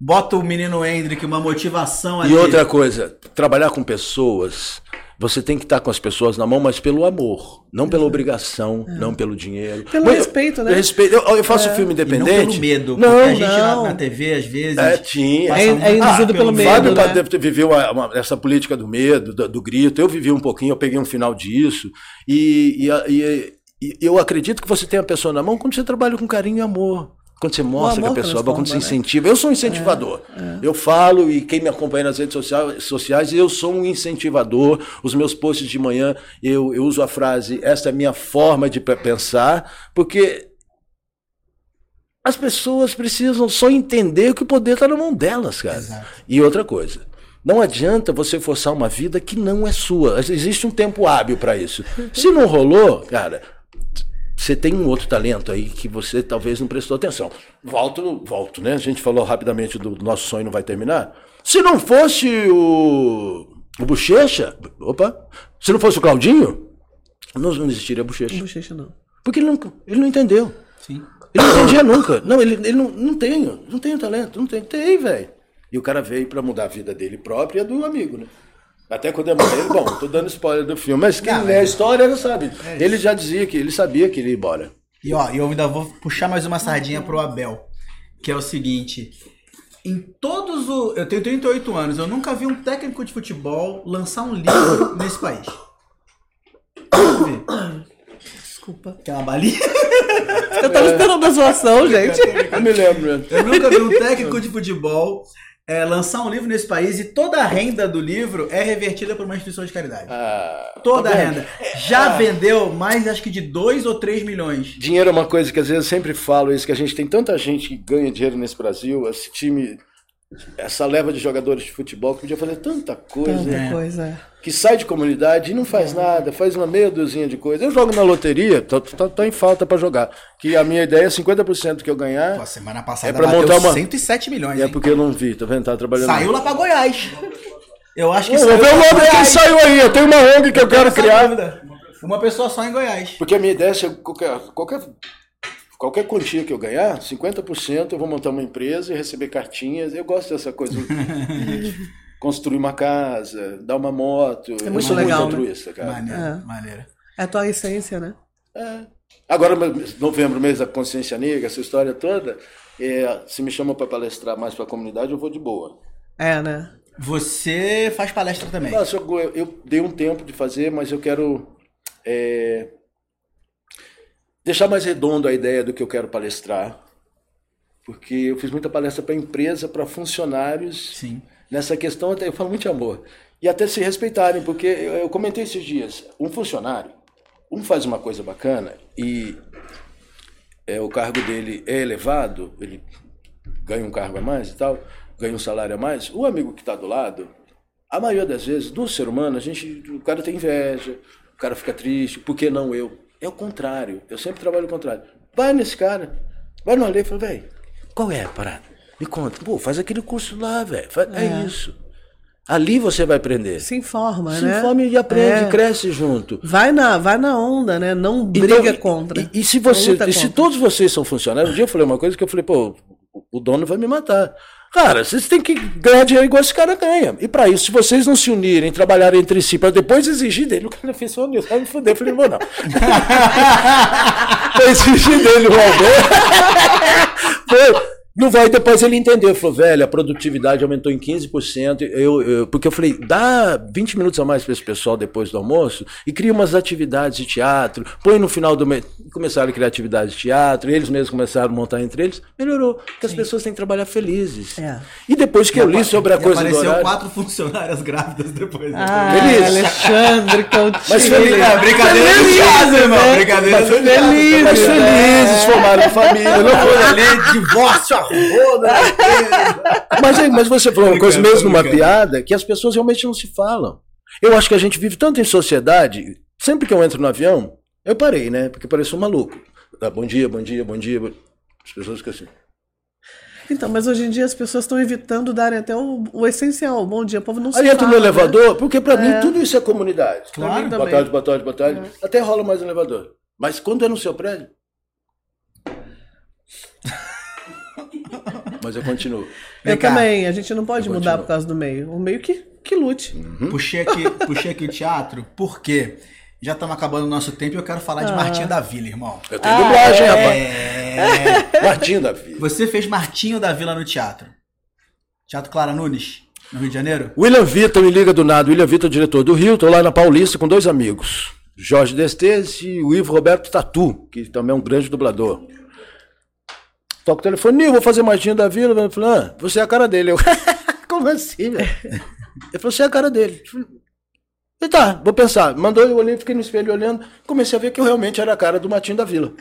S2: Bota o menino Hendrick, uma motivação ali.
S3: E outra coisa, trabalhar com pessoas Você tem que estar com as pessoas na mão, mas pelo amor, não pela obrigação, não pelo dinheiro.
S1: Pelo
S3: Mas
S1: respeito, né?
S3: Eu, respeito. Eu, eu faço filme
S2: E não
S3: independente.
S2: pelo medo.
S3: Não,
S2: porque a gente
S1: não.
S2: Na, na TV, às vezes.
S3: É, tinha.
S1: É- é induzido pelo medo,
S3: Fábio
S1: né?
S3: viveu uma- essa política do medo, do, do grito. Eu vivi um pouquinho, eu peguei um final disso. E, e e- e eu acredito que você tem a pessoa na mão quando você trabalha com carinho e amor. Quando você mostra que a pessoa, quando você
S1: né?
S3: incentiva. Eu sou um incentivador. Eu falo, e quem me acompanha nas redes sociais, sociais, eu sou um incentivador. Os meus posts de manhã, eu, eu uso a frase, esta é a minha forma de pe- pensar, porque as pessoas precisam só entender que o poder está na mão delas, cara.
S2: Exato.
S3: E outra coisa. Não adianta você forçar uma vida que não é sua. Existe um tempo hábil para isso. Se não rolou, cara, você tem um outro talento aí que você talvez não prestou atenção. Volto, volto, né? A gente falou rapidamente do nosso sonho não vai terminar. Se não fosse o, o Bochecha, opa, se não fosse o Claudinho, não, não existiria Bochecha.
S1: Bochecha não.
S3: Porque ele não, ele não entendeu.
S2: Sim.
S3: Ele não entendia nunca. Não, ele, ele não, não tem, não tem talento, não tem, tem, velho. E o cara veio pra mudar a vida dele própria e a do amigo, né? Até quando é dele, bom, tô dando spoiler do filme, mas quem
S2: Não,
S3: lê a história já sabe. ele já dizia que ele sabia que ele ia embora.
S2: E ó, eu ainda vou puxar mais uma sardinha pro Abel. Que é o seguinte. Em todos os. Eu tenho 38 anos, eu nunca vi um técnico de futebol lançar um livro nesse país.
S1: Desculpa.
S2: Quer uma balinha?
S1: Eu tava esperando a zoação, gente.
S3: Eu me lembro?
S2: Eu nunca vi um técnico de futebol é, lançar um livro nesse país e toda a renda do livro é revertida por uma instituição de caridade.
S3: Ah,
S2: Toda
S3: tá
S2: a
S3: vendo?
S2: renda. Já vendeu mais, acho que de 2 ou 3 milhões.
S3: Dinheiro é uma coisa que às vezes eu sempre falo isso, que a gente tem tanta gente que ganha dinheiro nesse Brasil, esse time, essa leva de jogadores de futebol que podia fazer tanta coisa,
S1: Tanta
S3: né?
S1: coisa.
S3: que sai de comunidade e não faz nada, faz uma meia dúzia de coisas. Eu jogo na loteria, tô, tô, tô em falta pra jogar. Que a minha ideia é 50% que eu ganhar,
S2: Pô, semana passada
S3: É pra
S2: bateu
S3: montar uma-
S2: 107 milhões.
S3: é
S2: hein?
S3: porque eu não vi, tá vendo? Tá trabalhando.
S2: Saiu lá pra Goiás. Eu acho que
S3: Eu
S2: saiu
S3: vou ver o nome quem saiu aí, eu tenho uma ONG que eu quero
S2: Essa
S3: criar.
S2: dúvida. Uma pessoa só em Goiás.
S3: Porque a minha ideia é eu- qualquer, qualquer, qualquer quantia que eu ganhar, 50% eu vou montar uma empresa e receber cartinhas. Eu gosto dessa coisa. Construir uma casa, dar uma moto. eu
S1: muito
S3: sou
S1: legal,
S3: muito
S1: né?
S3: altruísta, cara.
S2: Maneiro,
S1: É.
S2: maneiro.
S1: É a tua essência, né?
S3: Agora, novembro, mês da consciência negra, essa história toda, é, se me chama para palestrar mais para a comunidade, eu vou de boa.
S1: É, né?
S2: Você faz palestra também.
S3: Nossa, eu, eu dei um tempo de fazer, mas eu quero é, deixar mais redondo a ideia do que eu quero palestrar. Porque eu fiz muita palestra para empresa, para funcionários.
S2: Sim.
S3: Nessa questão, até eu falo muito de amor. E até se respeitarem, porque eu, eu comentei esses dias: um funcionário, um faz uma coisa bacana e é, o cargo dele é elevado, ele ganha um cargo a mais e tal, ganha um salário a mais. O amigo que está do lado, a maioria das vezes, do ser humano, a gente, o cara tem inveja, o cara fica triste, por que não eu? É o contrário, eu sempre trabalho o contrário. Vai nesse cara, vai no Ale e fala, velho, qual é a parada? Me conta. Pô, faz aquele curso lá, velho. É.
S1: É.
S3: isso. Ali você vai aprender.
S1: Se informa,
S3: Se
S1: né?
S3: informa e aprende,
S1: É.
S3: cresce junto.
S1: Vai na, vai na onda, né? Não
S3: Então,
S1: briga
S3: e-
S1: contra.
S3: E, e se você, e se todos vocês são funcionários, um dia eu falei uma coisa que eu falei, pô, o dono vai me matar. Cara, vocês têm que ganhar dinheiro igual esse cara ganha. E para isso, se vocês não se unirem, trabalharem entre si, para depois exigir dele, o cara fez só nisso, vai me fuder. Eu falei, vou não. pra exigir dele o Alberto. Não vai, depois ele entendeu. Falou, velho, a produtividade aumentou em 15%. Eu, eu, porque eu falei, dá 20 minutos a mais para esse pessoal depois do almoço e cria umas atividades de teatro. Põe no final do mês. Começaram a criar atividades de teatro, eles mesmos começaram a montar entre eles. Melhorou. Porque as pessoas têm que trabalhar felizes.
S1: É.
S3: E depois que eu li sobre a
S2: E
S3: coisa do
S2: apareceu
S3: horário.
S2: quatro funcionárias grávidas depois. né?
S1: Ah,
S3: Feliz.
S1: Alexandre Coutinho.
S3: Mas feliz.
S2: É, brincadeira do
S1: Feliz,
S2: irmão.
S1: né?
S2: Brincadeira
S3: Mas
S2: do.
S1: Feliz,
S3: mas
S1: né?
S3: felizes, formaram família. Não foi
S2: ali, divórcio, roda.
S3: Mas, aí, mas você falou uma coisa mesmo, uma piada, que as pessoas realmente não se falam. Eu acho que a gente vive tanto em sociedade, sempre que eu entro no avião, eu parei, né? Porque pareço um maluco. Ah, bom dia, bom dia, bom dia. As pessoas ficam assim.
S1: Então, mas hoje em dia as pessoas estão evitando darem até o, o essencial. Bom dia, o povo não se
S3: Aí entra no
S1: né?
S3: elevador, porque pra mim tudo isso é comunidade.
S1: Mim
S3: Boa
S1: também.
S3: tarde, boa tarde, boa tarde. Até rola mais no elevador. Mas quando é no seu prédio. Mas eu continuo.
S1: Eu
S2: cá.
S1: também, a gente não pode
S3: Eu
S1: mudar
S3: continuo.
S1: por causa do meio. O meio que, que lute.
S2: Puxei aqui, puxei aqui o teatro, porque já estamos acabando o nosso tempo e eu quero falar de
S1: Ah.
S2: Martinho da Vila, irmão.
S3: Eu tenho
S1: Ah,
S3: dublagem,
S1: é?
S3: rapaz.
S2: É...
S3: Martinho da Vila.
S2: Você fez Martinho da Vila no teatro. Teatro Clara Nunes, no Rio de Janeiro?
S3: William Vitor me liga do nada. William Vitor, diretor do Rio, tô lá na Paulista com dois amigos. Jorge Destes e o Ivo Roberto Tatu, que também é um grande dublador. Toco o telefone, Nil, vou fazer Martinho da Vila. Ele falou, ah, você é a cara dele. Eu, como assim, velho? Ele falou, você é a cara dele. Eu E tá, vou pensar. Mandou, eu olhei, fiquei no espelho olhando, comecei a ver que eu realmente era a cara do Martinho da Vila.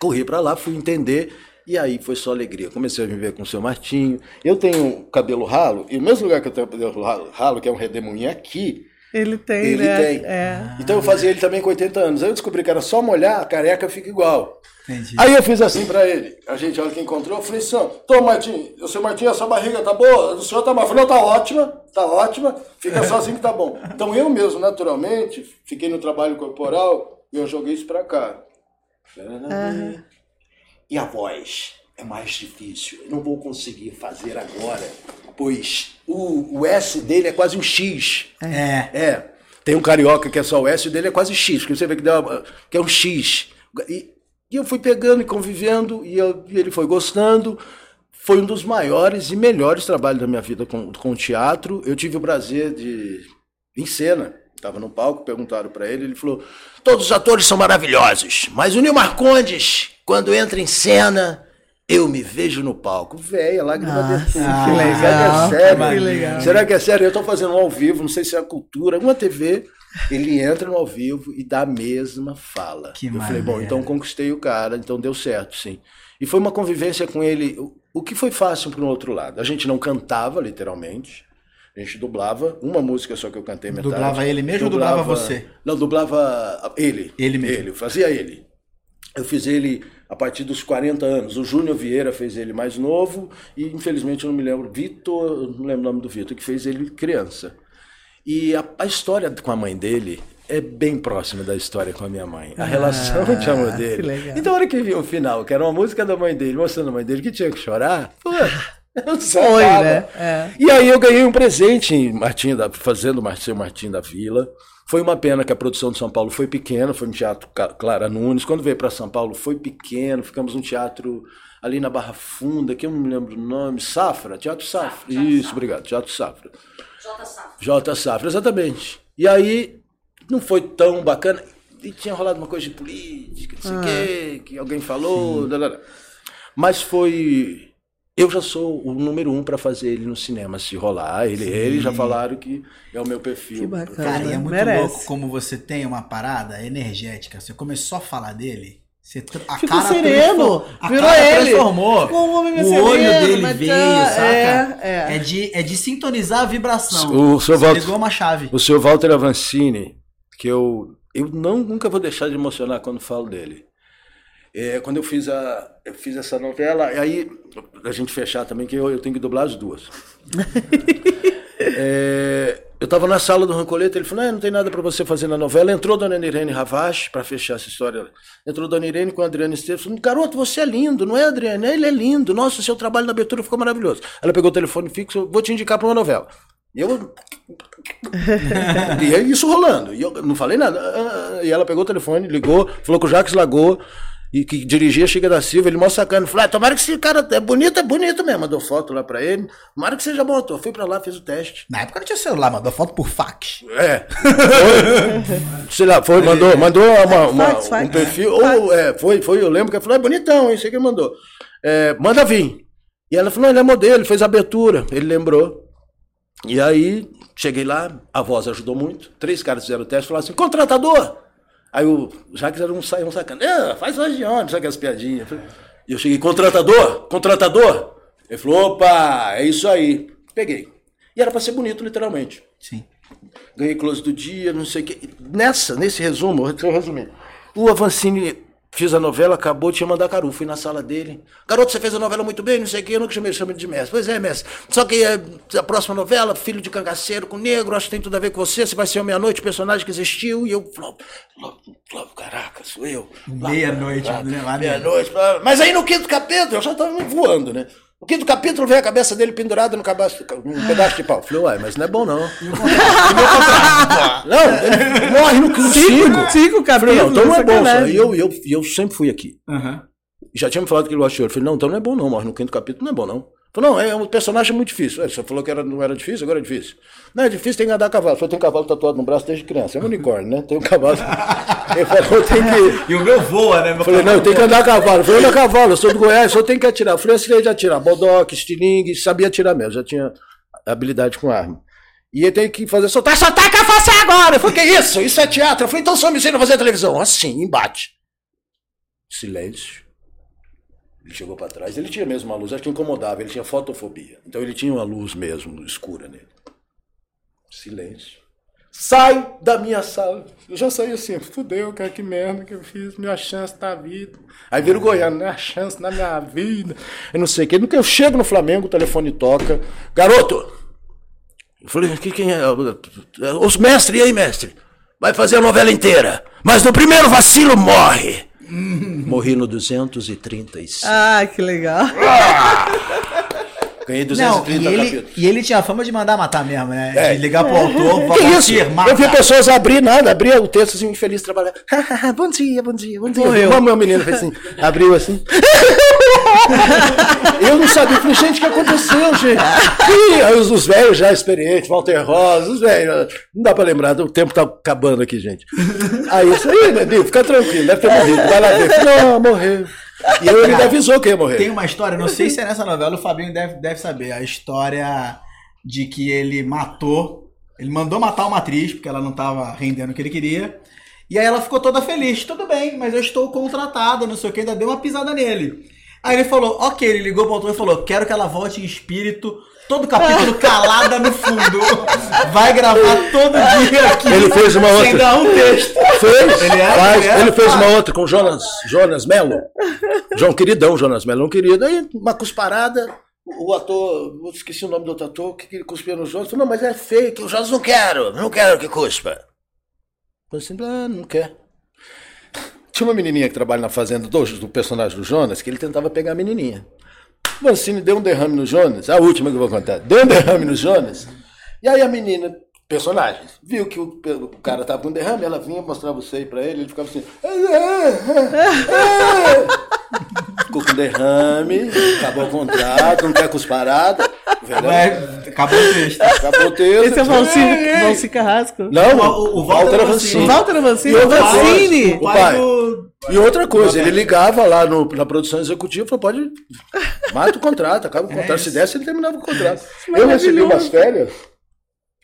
S3: Corri pra lá, fui entender, e aí foi só alegria. Comecei a me ver com o seu Martinho. Eu tenho cabelo ralo, e o mesmo lugar que eu tenho cabelo ralo que é um redemoinho aqui,
S1: Ele tem,
S3: ele
S1: né?
S3: tem.
S1: É.
S3: Então eu fazia ele também com 80 anos. Aí eu descobri que era só molhar, a careca fica igual.
S2: Entendi.
S3: Aí eu fiz assim pra ele. A gente, olha quem encontrou, eu falei assim, ó, Tô, Martinho, o seu Martinho, essa barriga tá boa? O senhor tá mal? Eu falei, não, tá ótima, tá ótima, fica só assim que tá bom. Então eu mesmo, naturalmente, fiquei no trabalho corporal e eu joguei isso pra cá. E a voz é mais difícil. Eu não vou conseguir fazer agora, pois o, o S dele é quase um X.
S2: É.
S3: É. Tem um carioca que é só o S, o dele é quase X, que você vê que, dá uma- que é um X. E, e eu fui pegando e convivendo, e, eu- e ele foi gostando. Foi um dos maiores e melhores trabalhos da minha vida com, com o teatro. Eu tive o prazer de. em cena. Estava no palco, perguntaram para ele, ele falou: Todos os atores são maravilhosos, mas o Nil Marcondes, quando entra em cena, eu me vejo no palco. Véia, lágrima de fundo.
S2: que
S3: Será
S1: legal,
S3: que é sério?
S1: que legal.
S3: Será que é sério? Eu estou fazendo um ao vivo, não sei se é a cultura, alguma TV. Ele entra no ao vivo e dá a mesma fala.
S2: Que
S3: eu falei, bom, então conquistei o cara, então deu certo, sim. E foi uma convivência com ele, o- que foi fácil para o outro lado. A gente não cantava, literalmente. A gente dublava uma música só que eu cantei metade.
S2: Dublava ele mesmo ou dublava você?
S3: Não, dublava ele.
S2: Ele mesmo.
S3: Ele, fazia ele. Eu fiz ele a partir dos 40 anos. O Júnior Vieira fez ele mais novo e, infelizmente, eu não me lembro. Vitor, não lembro o nome do Vitor, que fez ele criança. E a, a história com a mãe dele é bem próxima da história com a minha mãe. A relação de amor
S1: que
S3: dele.
S1: legal.
S3: Então, a hora que viu o final, que era uma música da mãe dele, mostrando a mãe dele que tinha que chorar, pô, eu
S1: Foi, né? É.
S3: E aí eu ganhei um presente em Martim da, fazendo Martim Martim da Vila. Foi uma pena que a produção de São Paulo foi pequena, foi no Teatro Clara Nunes. Quando veio para São Paulo foi pequeno, ficamos num teatro ali na Barra Funda, que eu não me lembro o nome, Safra, Teatro Safra. Isso, obrigado, Teatro Safra. J Safra, exatamente. E aí não foi tão bacana. E tinha rolado uma coisa de política, não sei o quê, que alguém falou. Mas foi. Eu já sou o número um para fazer ele no cinema, se rolar. Ele, eles já falaram que é o meu perfil.
S1: Que bacana.
S2: Cara, e é muito
S1: Merece.
S2: louco como você tem uma parada energética. Você começou a falar dele, você a
S1: Ficou
S2: cara
S1: sereno,
S2: a
S1: virou
S2: cara
S1: ele.
S2: transformou.
S1: Ficou um homem
S2: o
S1: sereno,
S2: olho dele veio,
S1: tá-
S2: saca?
S1: é, é.
S2: de, é de sintonizar a vibração.
S3: O seu
S2: Você
S3: Walter-
S2: ligou uma chave.
S3: O seu Walter Avancini, que eu, eu não, nunca vou deixar de emocionar quando falo dele. É, quando eu fiz, a, eu fiz essa novela, e aí, a gente fechar também, que eu, eu tenho que dublar as duas. É, eu estava na sala do Rancoleta, ele falou: não, não tem nada para você fazer na novela. Entrou Dona Irene Ravache, para fechar essa história. Entrou Dona Irene com a Adriana Esteves, falou: garoto, você é lindo, não é, Adriana? Ele é lindo, nossa, seu trabalho na abertura ficou maravilhoso. Ela pegou o telefone fixo, vou te indicar para uma novela. E eu. e é isso rolando. E eu não falei nada. Ah, E ela pegou o telefone, ligou, falou com o Jacques Lagoa, e que dirigia Chica da Silva, ele mó sacana. Falou: ah, tomara que esse cara é bonito, é bonito mesmo. Mandou foto lá pra ele. Tomara que seja bom ator. Fui pra lá, fiz o teste.
S2: Na época não tinha celular, mandou foto por fax.
S3: É. Foi, sei lá, foi, mandou, mandou uma, uma-
S1: Fax, fax.
S3: um perfil. Ou, é, foi, foi, eu lembro que ela falou, é bonitão, isso aí que ele mandou. É, manda vir. E ela falou, ele é modelo, ele fez a abertura. Ele lembrou. E aí, cheguei lá, a voz ajudou muito. Três caras fizeram o teste e falaram assim, contratador! Aí o Jacques era um, um sacana. Ah, faz voz de onde? Sabe aquelas piadinhas? E eu cheguei, contratador? Contratador? Ele falou, opa, é isso aí. Peguei. E era pra ser bonito, literalmente.
S2: Sim.
S3: Ganhei close do dia, não sei o quê. Nessa, nesse resumo, deixa eu resumir. O Avancini fiz a novela, acabou, tinha Mandacaru. Fui na sala dele. Garoto, você fez a novela muito bem, não sei o quê. Eu nunca chamei ele de mestre. Pois é, mestre. Só que é, a próxima novela, filho de cangaceiro com negro, acho que tem tudo a ver com você. Você vai ser o Meia-Noite, personagem que existiu. E eu, caraca, sou eu.
S2: Meia-noite, né? Maneiro.
S3: Meia-noite. Mas aí no quinto capítulo, eu já tava voando, né? O quinto capítulo vem a cabeça dele pendurada no cabaço, num pedaço de pau. Falei, uai, mas não é bom não. não, ele morre no
S1: Cinco, cinco
S3: Falei, não,
S1: capítulos.
S3: então não é bom. E eu, eu, eu sempre fui aqui.
S2: Aham.
S3: Já tinha me falado que ele gosta de ouro. Eu falei, não, então não é bom não, morre no quinto capítulo, não é bom não. Falei, não, é um personagem muito difícil. Ué, Você falou que era, não era difícil, agora é difícil. Não, é difícil, tem que andar a cavalo. Eu tem cavalo tatuado no braço desde criança. É um unicórnio, né? Tem um cavalo. Ele falou, tem que...
S2: E o meu voa, né? Meu
S3: Eu falei, não, eu tenho que andar a cavalo. Eu falei, anda a cavalo, eu sou do Goiás, só tenho que atirar. Eu falei, assim, de atirar. Bodoque, estilingue, sabia atirar mesmo, já tinha habilidade com arma. E ele tem que fazer soltar, soltar que eu faço agora. Eu falei, que isso? Isso é teatro. Eu falei, então só me ensina a fazer televisão. Assim, embate. Silêncio. Ele chegou para trás, ele tinha mesmo uma luz, acho que incomodava, ele tinha fotofobia. Então ele tinha uma luz mesmo escura nele. Silêncio. Sai da minha sala. Eu já saí assim, fudeu, cara, que merda que eu fiz, minha chance da vida. Aí vira o goiano, né? A chance na minha vida. Eu não sei o que eu chego no Flamengo, o telefone toca. Garoto! Eu falei, que, quem é? Os mestre, e aí, mestre? Vai fazer a novela inteira. Mas no primeiro vacilo morre. Morri no 236.
S1: Ah, que legal.
S3: Ganhei
S2: Não,
S3: 230
S2: e ele,
S3: capítulos.
S2: e ele tinha fama de mandar matar mesmo, né?
S3: É.
S2: De ligar pro autor,
S3: Que isso?
S2: Valdir, mata.
S3: Eu vi pessoas abrir nada, abria o texto assim, infeliz trabalhar. bom dia, bom dia, bom dia.
S1: Morreu.
S3: Uma meu menino fez assim, abriu assim. eu não sabia, eu falei, gente, o que aconteceu, gente? E aí os, os velhos já experientes, Walter Rosa, os velhos, não dá pra lembrar, o tempo tá acabando aqui, gente. Aí eu falei, Nedinho, fica tranquilo, deve ter morrido, vai lá ver. Não, morreu. E eu, ele avisou que ia morrer.
S2: Tem uma história, não sei se é nessa novela, o Fabinho deve, deve saber. A história de que ele matou, ele mandou matar uma atriz, porque ela não tava rendendo o que ele queria. E aí ela ficou toda feliz. Tudo bem, mas eu estou contratada, não sei o que, ainda deu uma pisada nele. Aí ele falou, ok, ele ligou pro autor e falou, quero que ela volte em espírito, todo capítulo calada no fundo. Vai gravar todo dia aqui.
S3: Ele fez uma
S2: Sem
S3: outra.
S2: dar um texto.
S3: Fez,
S2: Ele era-
S3: faz.
S2: ele era
S3: ele fez uma outra com Jonas, Jonas Mello. João Queridão, Jonas Mello, um querido. Aí, uma cusparada, o ator, eu esqueci o nome do outro ator, que, que ele cuspia no Jonas. Falou, não, mas é fake, o Jonas não quero, não quero que cuspa. Falei assim, ah, não quer. Tinha uma menininha que trabalha na fazenda do, do personagem do Jonas, que ele tentava pegar a menininha. Mancini deu um derrame no Jonas, a última que eu vou contar. Deu um derrame no Jonas, e aí a menina, personagem, viu que o, o cara tava com derrame, ela vinha mostrava o seio pra ele, ele ficava assim. Ficou com derrame, acabou o contrato, não quer cusparada.
S2: Vai, acabou o texto.
S3: Acabou o texto.
S1: Esse é o Valci- Valci Carrasco.
S3: Não,
S2: O- o Walter Avancini.
S1: O Walter Avancini.
S3: Outra
S1: Avancini.
S2: O
S3: O
S2: pai do...
S3: E outra coisa, ele ligava lá no- na produção executiva e falou: pode. Mata o contrato, acaba o contrato. Se desse, ele terminava o contrato. Eu recebi umas férias.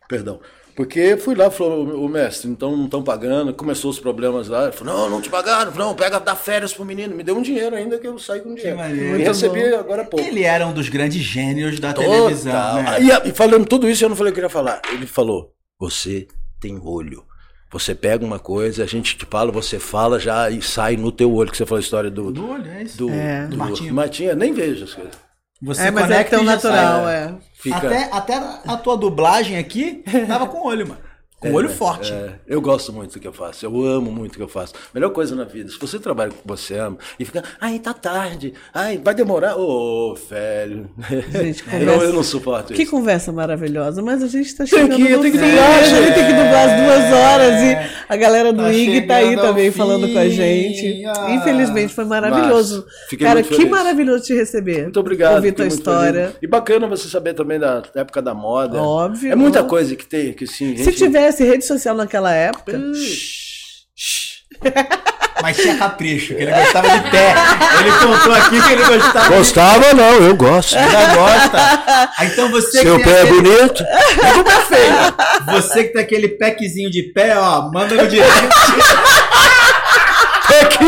S3: Perdão. Porque fui lá e falou, o mestre, então não estão pagando, começou os problemas lá. Ele falou, não, não te pagaram, não, pega, dá férias pro menino. Me deu um dinheiro ainda que eu saí com dinheiro. E recebi agora há pouco.
S2: Ele era um dos grandes gênios da televisão,
S3: Total.
S2: né?
S3: E, e falando tudo isso, eu não falei o que eu queria falar. Ele falou: você tem olho. Você pega uma coisa, a gente te fala, você fala já e sai no teu olho, que você falou a história do.
S2: Do olho, é isso.
S3: do,
S1: É.
S3: do
S2: Martinho.
S3: Martinho. Nem vejo as coisas.
S2: Você
S1: É, mas é
S2: conecta
S1: tão natural,
S2: sai.
S1: é.
S3: Fica.
S2: Até, até a tua dublagem aqui tava com olho, mano. Com olho forte.
S3: É, eu gosto muito do que eu faço, eu amo muito o que eu faço. Melhor coisa na vida, se você trabalha com o que você ama e fica, ai, tá tarde, ai, vai demorar. Ô, velho.
S1: Gente,
S3: eu,
S1: conversa-
S3: eu não suporto
S1: Que
S3: isso.
S1: conversa maravilhosa, mas a gente tá
S3: Tem
S1: chegando
S3: que ir,
S1: no
S3: tem que dublar,
S1: A gente tem que dublar as duas horas e a galera do
S2: Tá
S1: IG tá aí também
S2: fim.
S1: falando com a gente.
S2: Ah.
S1: Infelizmente foi maravilhoso.
S3: Mas,
S1: Cara, que
S3: feliz.
S1: maravilhoso te receber.
S3: Muito obrigado.
S1: Ouvir tua história.
S3: feliz. E bacana você saber também da época da moda.
S1: Óbvio.
S3: É muita coisa que tem, que sim.
S1: Se
S3: gente-
S1: tivesse rede social naquela época,
S2: Mas tinha capricho, que ele gostava de pé. Ele contou aqui que ele gostava de
S3: Gostava não, eu gosto.
S2: Já gosta. Ah, Então você
S3: Seu
S2: que tem
S3: pé é
S2: aquele,
S3: bonito.
S2: você que tem aquele packzinho de pé, ó, manda no direct.
S3: É que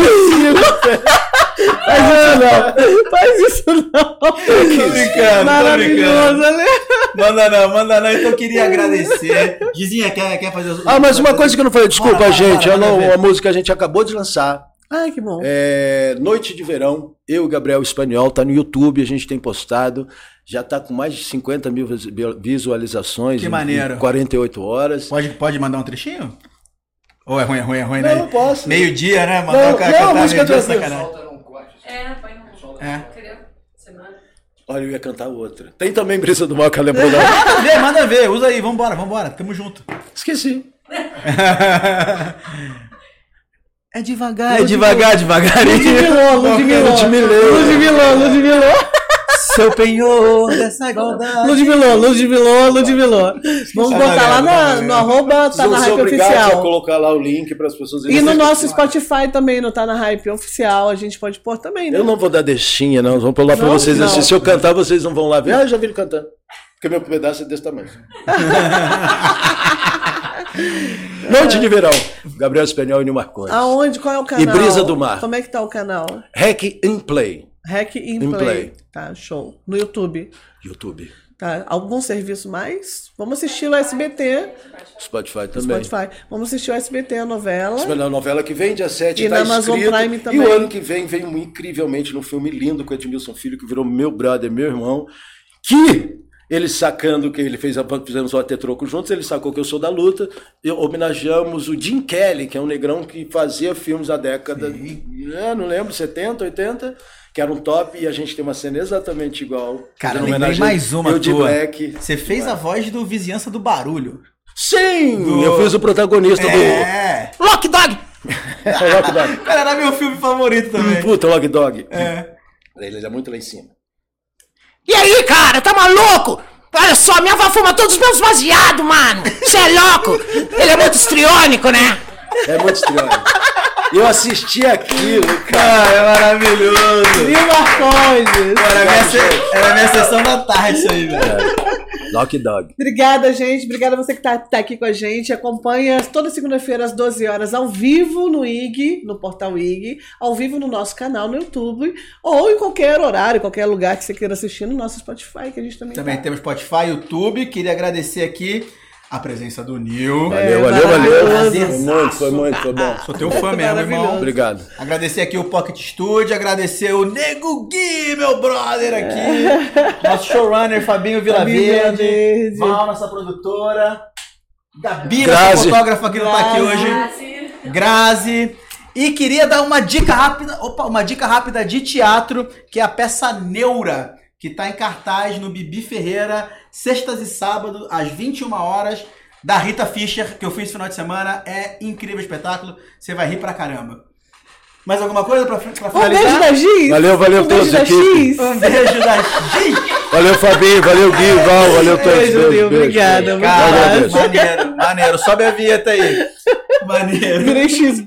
S1: faz isso não. Faz isso não.
S2: Tô brincando, tô
S1: Maravilhoso,
S2: brincando.
S1: né?
S2: Manda não, manda não. Então eu queria agradecer. Gizinha, quer, quer fazer
S3: Ah, mas uma coisa que eu não falei, desculpa,
S2: Bora, bora,
S3: gente.
S2: bora,
S3: eu não- a música que a gente acabou de lançar.
S1: Ai, que bom.
S3: É, Noite de Verão, eu e Gabriel Espanhol, tá no YouTube, a gente tem postado. Já tá com mais de 50 mil vis- visualizações
S2: Que maneiro.
S3: em 48 horas.
S2: Pode, pode mandar um trechinho? Ou é ruim, é ruim, é ruim,
S3: Não,
S2: né?
S3: não posso.
S2: Meio-dia, né? Mandar
S3: Não,
S2: o cara
S3: não, a
S2: cantar
S3: música
S2: meio-dia,
S3: é tranquila.
S2: sacanagem.
S5: É, põe um.
S2: É.
S5: Entendeu? Semana.
S3: Olha, eu ia cantar outra. Tem também Brisa do Mal que ela lembrou da
S2: Manda ver, manda ver. Usa aí, vambora, vambora. Tamo junto.
S3: Esqueci.
S2: É devagar, é devagar, devagarinho.
S1: Ludmilô, Ludmilô.
S3: Ludmilô.
S1: Ludmilô, Ludmilô.
S2: Seu penhor dessa igualdade.
S1: Ludmilô, Ludmilô, Ludmilô. Vamos botar lá na- no arroba Tá na
S3: Sou
S1: Hype
S3: obrigado a
S1: Oficial.
S3: colocar lá o link para as pessoas
S1: E no nosso. Spotify também, no Tá na Hype Oficial, a gente pode pôr também, né?
S3: Eu não vou dar deixinha, não. Vamos pular para
S1: Não,
S3: vocês
S1: não.
S3: assistir. Se eu cantar, vocês não vão lá ver. Ah, eu já vi ele cantando. Porque meu pedaço é desse tamanho. Noite de verão. Gabriel Espanhol e Nil Marcondes.
S1: Aonde? Qual é o canal?
S3: E Brisa do Mar.
S1: Como é que tá o canal?
S3: Hack in Play.
S1: Hack in
S3: In
S1: Play.
S3: Play.
S1: Tá, show. No YouTube.
S3: YouTube.
S1: Tá. Algum serviço mais? Vamos assistir o SBT,
S3: Spotify também.
S1: Spotify. Vamos assistir o SBT, a novela.
S3: Essa é a novela que vem dia 7
S1: E
S3: tá
S1: na Amazon
S3: escrito.
S1: Prime
S3: E
S1: também.
S3: o ano que vem vem um incrivelmente num filme lindo com o Edmilson Filho, que virou meu brother, meu irmão, que ele sacando que ele fez, a, fizemos o Até Troco juntos, ele sacou que eu sou da luta, e homenageamos o Jim Kelly, que é um negrão que fazia filmes da década, né, não lembro, 70, 80, que era um top, e a gente tem uma cena exatamente igual.
S2: Cara, lembrei mais uma
S3: eu de
S2: tua.
S3: Black.
S2: Você fez a voz do Vizinhança do Barulho.
S3: Sim!
S2: Do-
S3: Eu fiz o protagonista
S2: É.
S4: Lock Dog!
S3: do Lock Dog.
S2: Cara, era meu filme favorito também.
S3: Puta, Lock Dog.
S2: É.
S3: Ele é muito lá em cima.
S4: E aí, cara, tá maluco? Olha só, minha avó fuma todos os meus baseados, mano. Você é louco? Ele é muito estriônico, né?
S3: É muito estranho. Eu assisti aquilo, cara.
S2: Cara, é maravilhoso.
S1: Viu, Marcondes?
S2: Era minha, se- era minha sessão da tarde isso aí, velho.
S3: Lock Dog.
S1: Obrigada, gente. Obrigada a você que tá, tá aqui com a gente. Acompanha toda segunda-feira às 12 horas ao vivo no IG, no portal IG, ao vivo no nosso canal no YouTube, ou em qualquer horário, qualquer lugar que você queira assistir no nosso Spotify, que a gente também,
S2: Também
S1: tá.
S2: temos Spotify, YouTube. Queria agradecer aqui a presença do Nil.
S3: Valeu,
S1: É,
S3: valeu, valeu. Foi muito, foi muito, foi bom.
S2: Sou teu fã mesmo, irmão.
S3: Obrigado.
S2: Agradecer aqui o Pocket Studio, agradecer o Nego Gui, meu brother aqui. Nosso showrunner Fabinho Vilaverde. Val, nossa produtora. Gabi,
S3: Grazi.
S2: nossa fotógrafa que não tá aqui hoje. Grazi. E queria dar uma dica rápida, opa, uma dica rápida de teatro, que é a peça Neura, que tá em cartaz no Bibi Ferreira, sextas e sábado, às 21 horas, da Rita Fischer, que eu fiz esse final de semana. É incrível o espetáculo, você vai rir pra caramba. Mais alguma coisa pra, pra
S1: Um beijo
S2: finalizar?
S1: da Giz.
S3: Valeu, valeu
S1: um beijo
S3: todos
S1: da
S3: aqui.
S1: X.
S2: Um beijo da Giz.
S3: Valeu, Fabinho. Valeu, Gui, Val. Valeu todos.
S1: Beijo, Nil. Obrigada. Muito
S2: Cara, maneiro, maneiro. Sobe a vinheta aí. Maneiro.
S1: Virei X.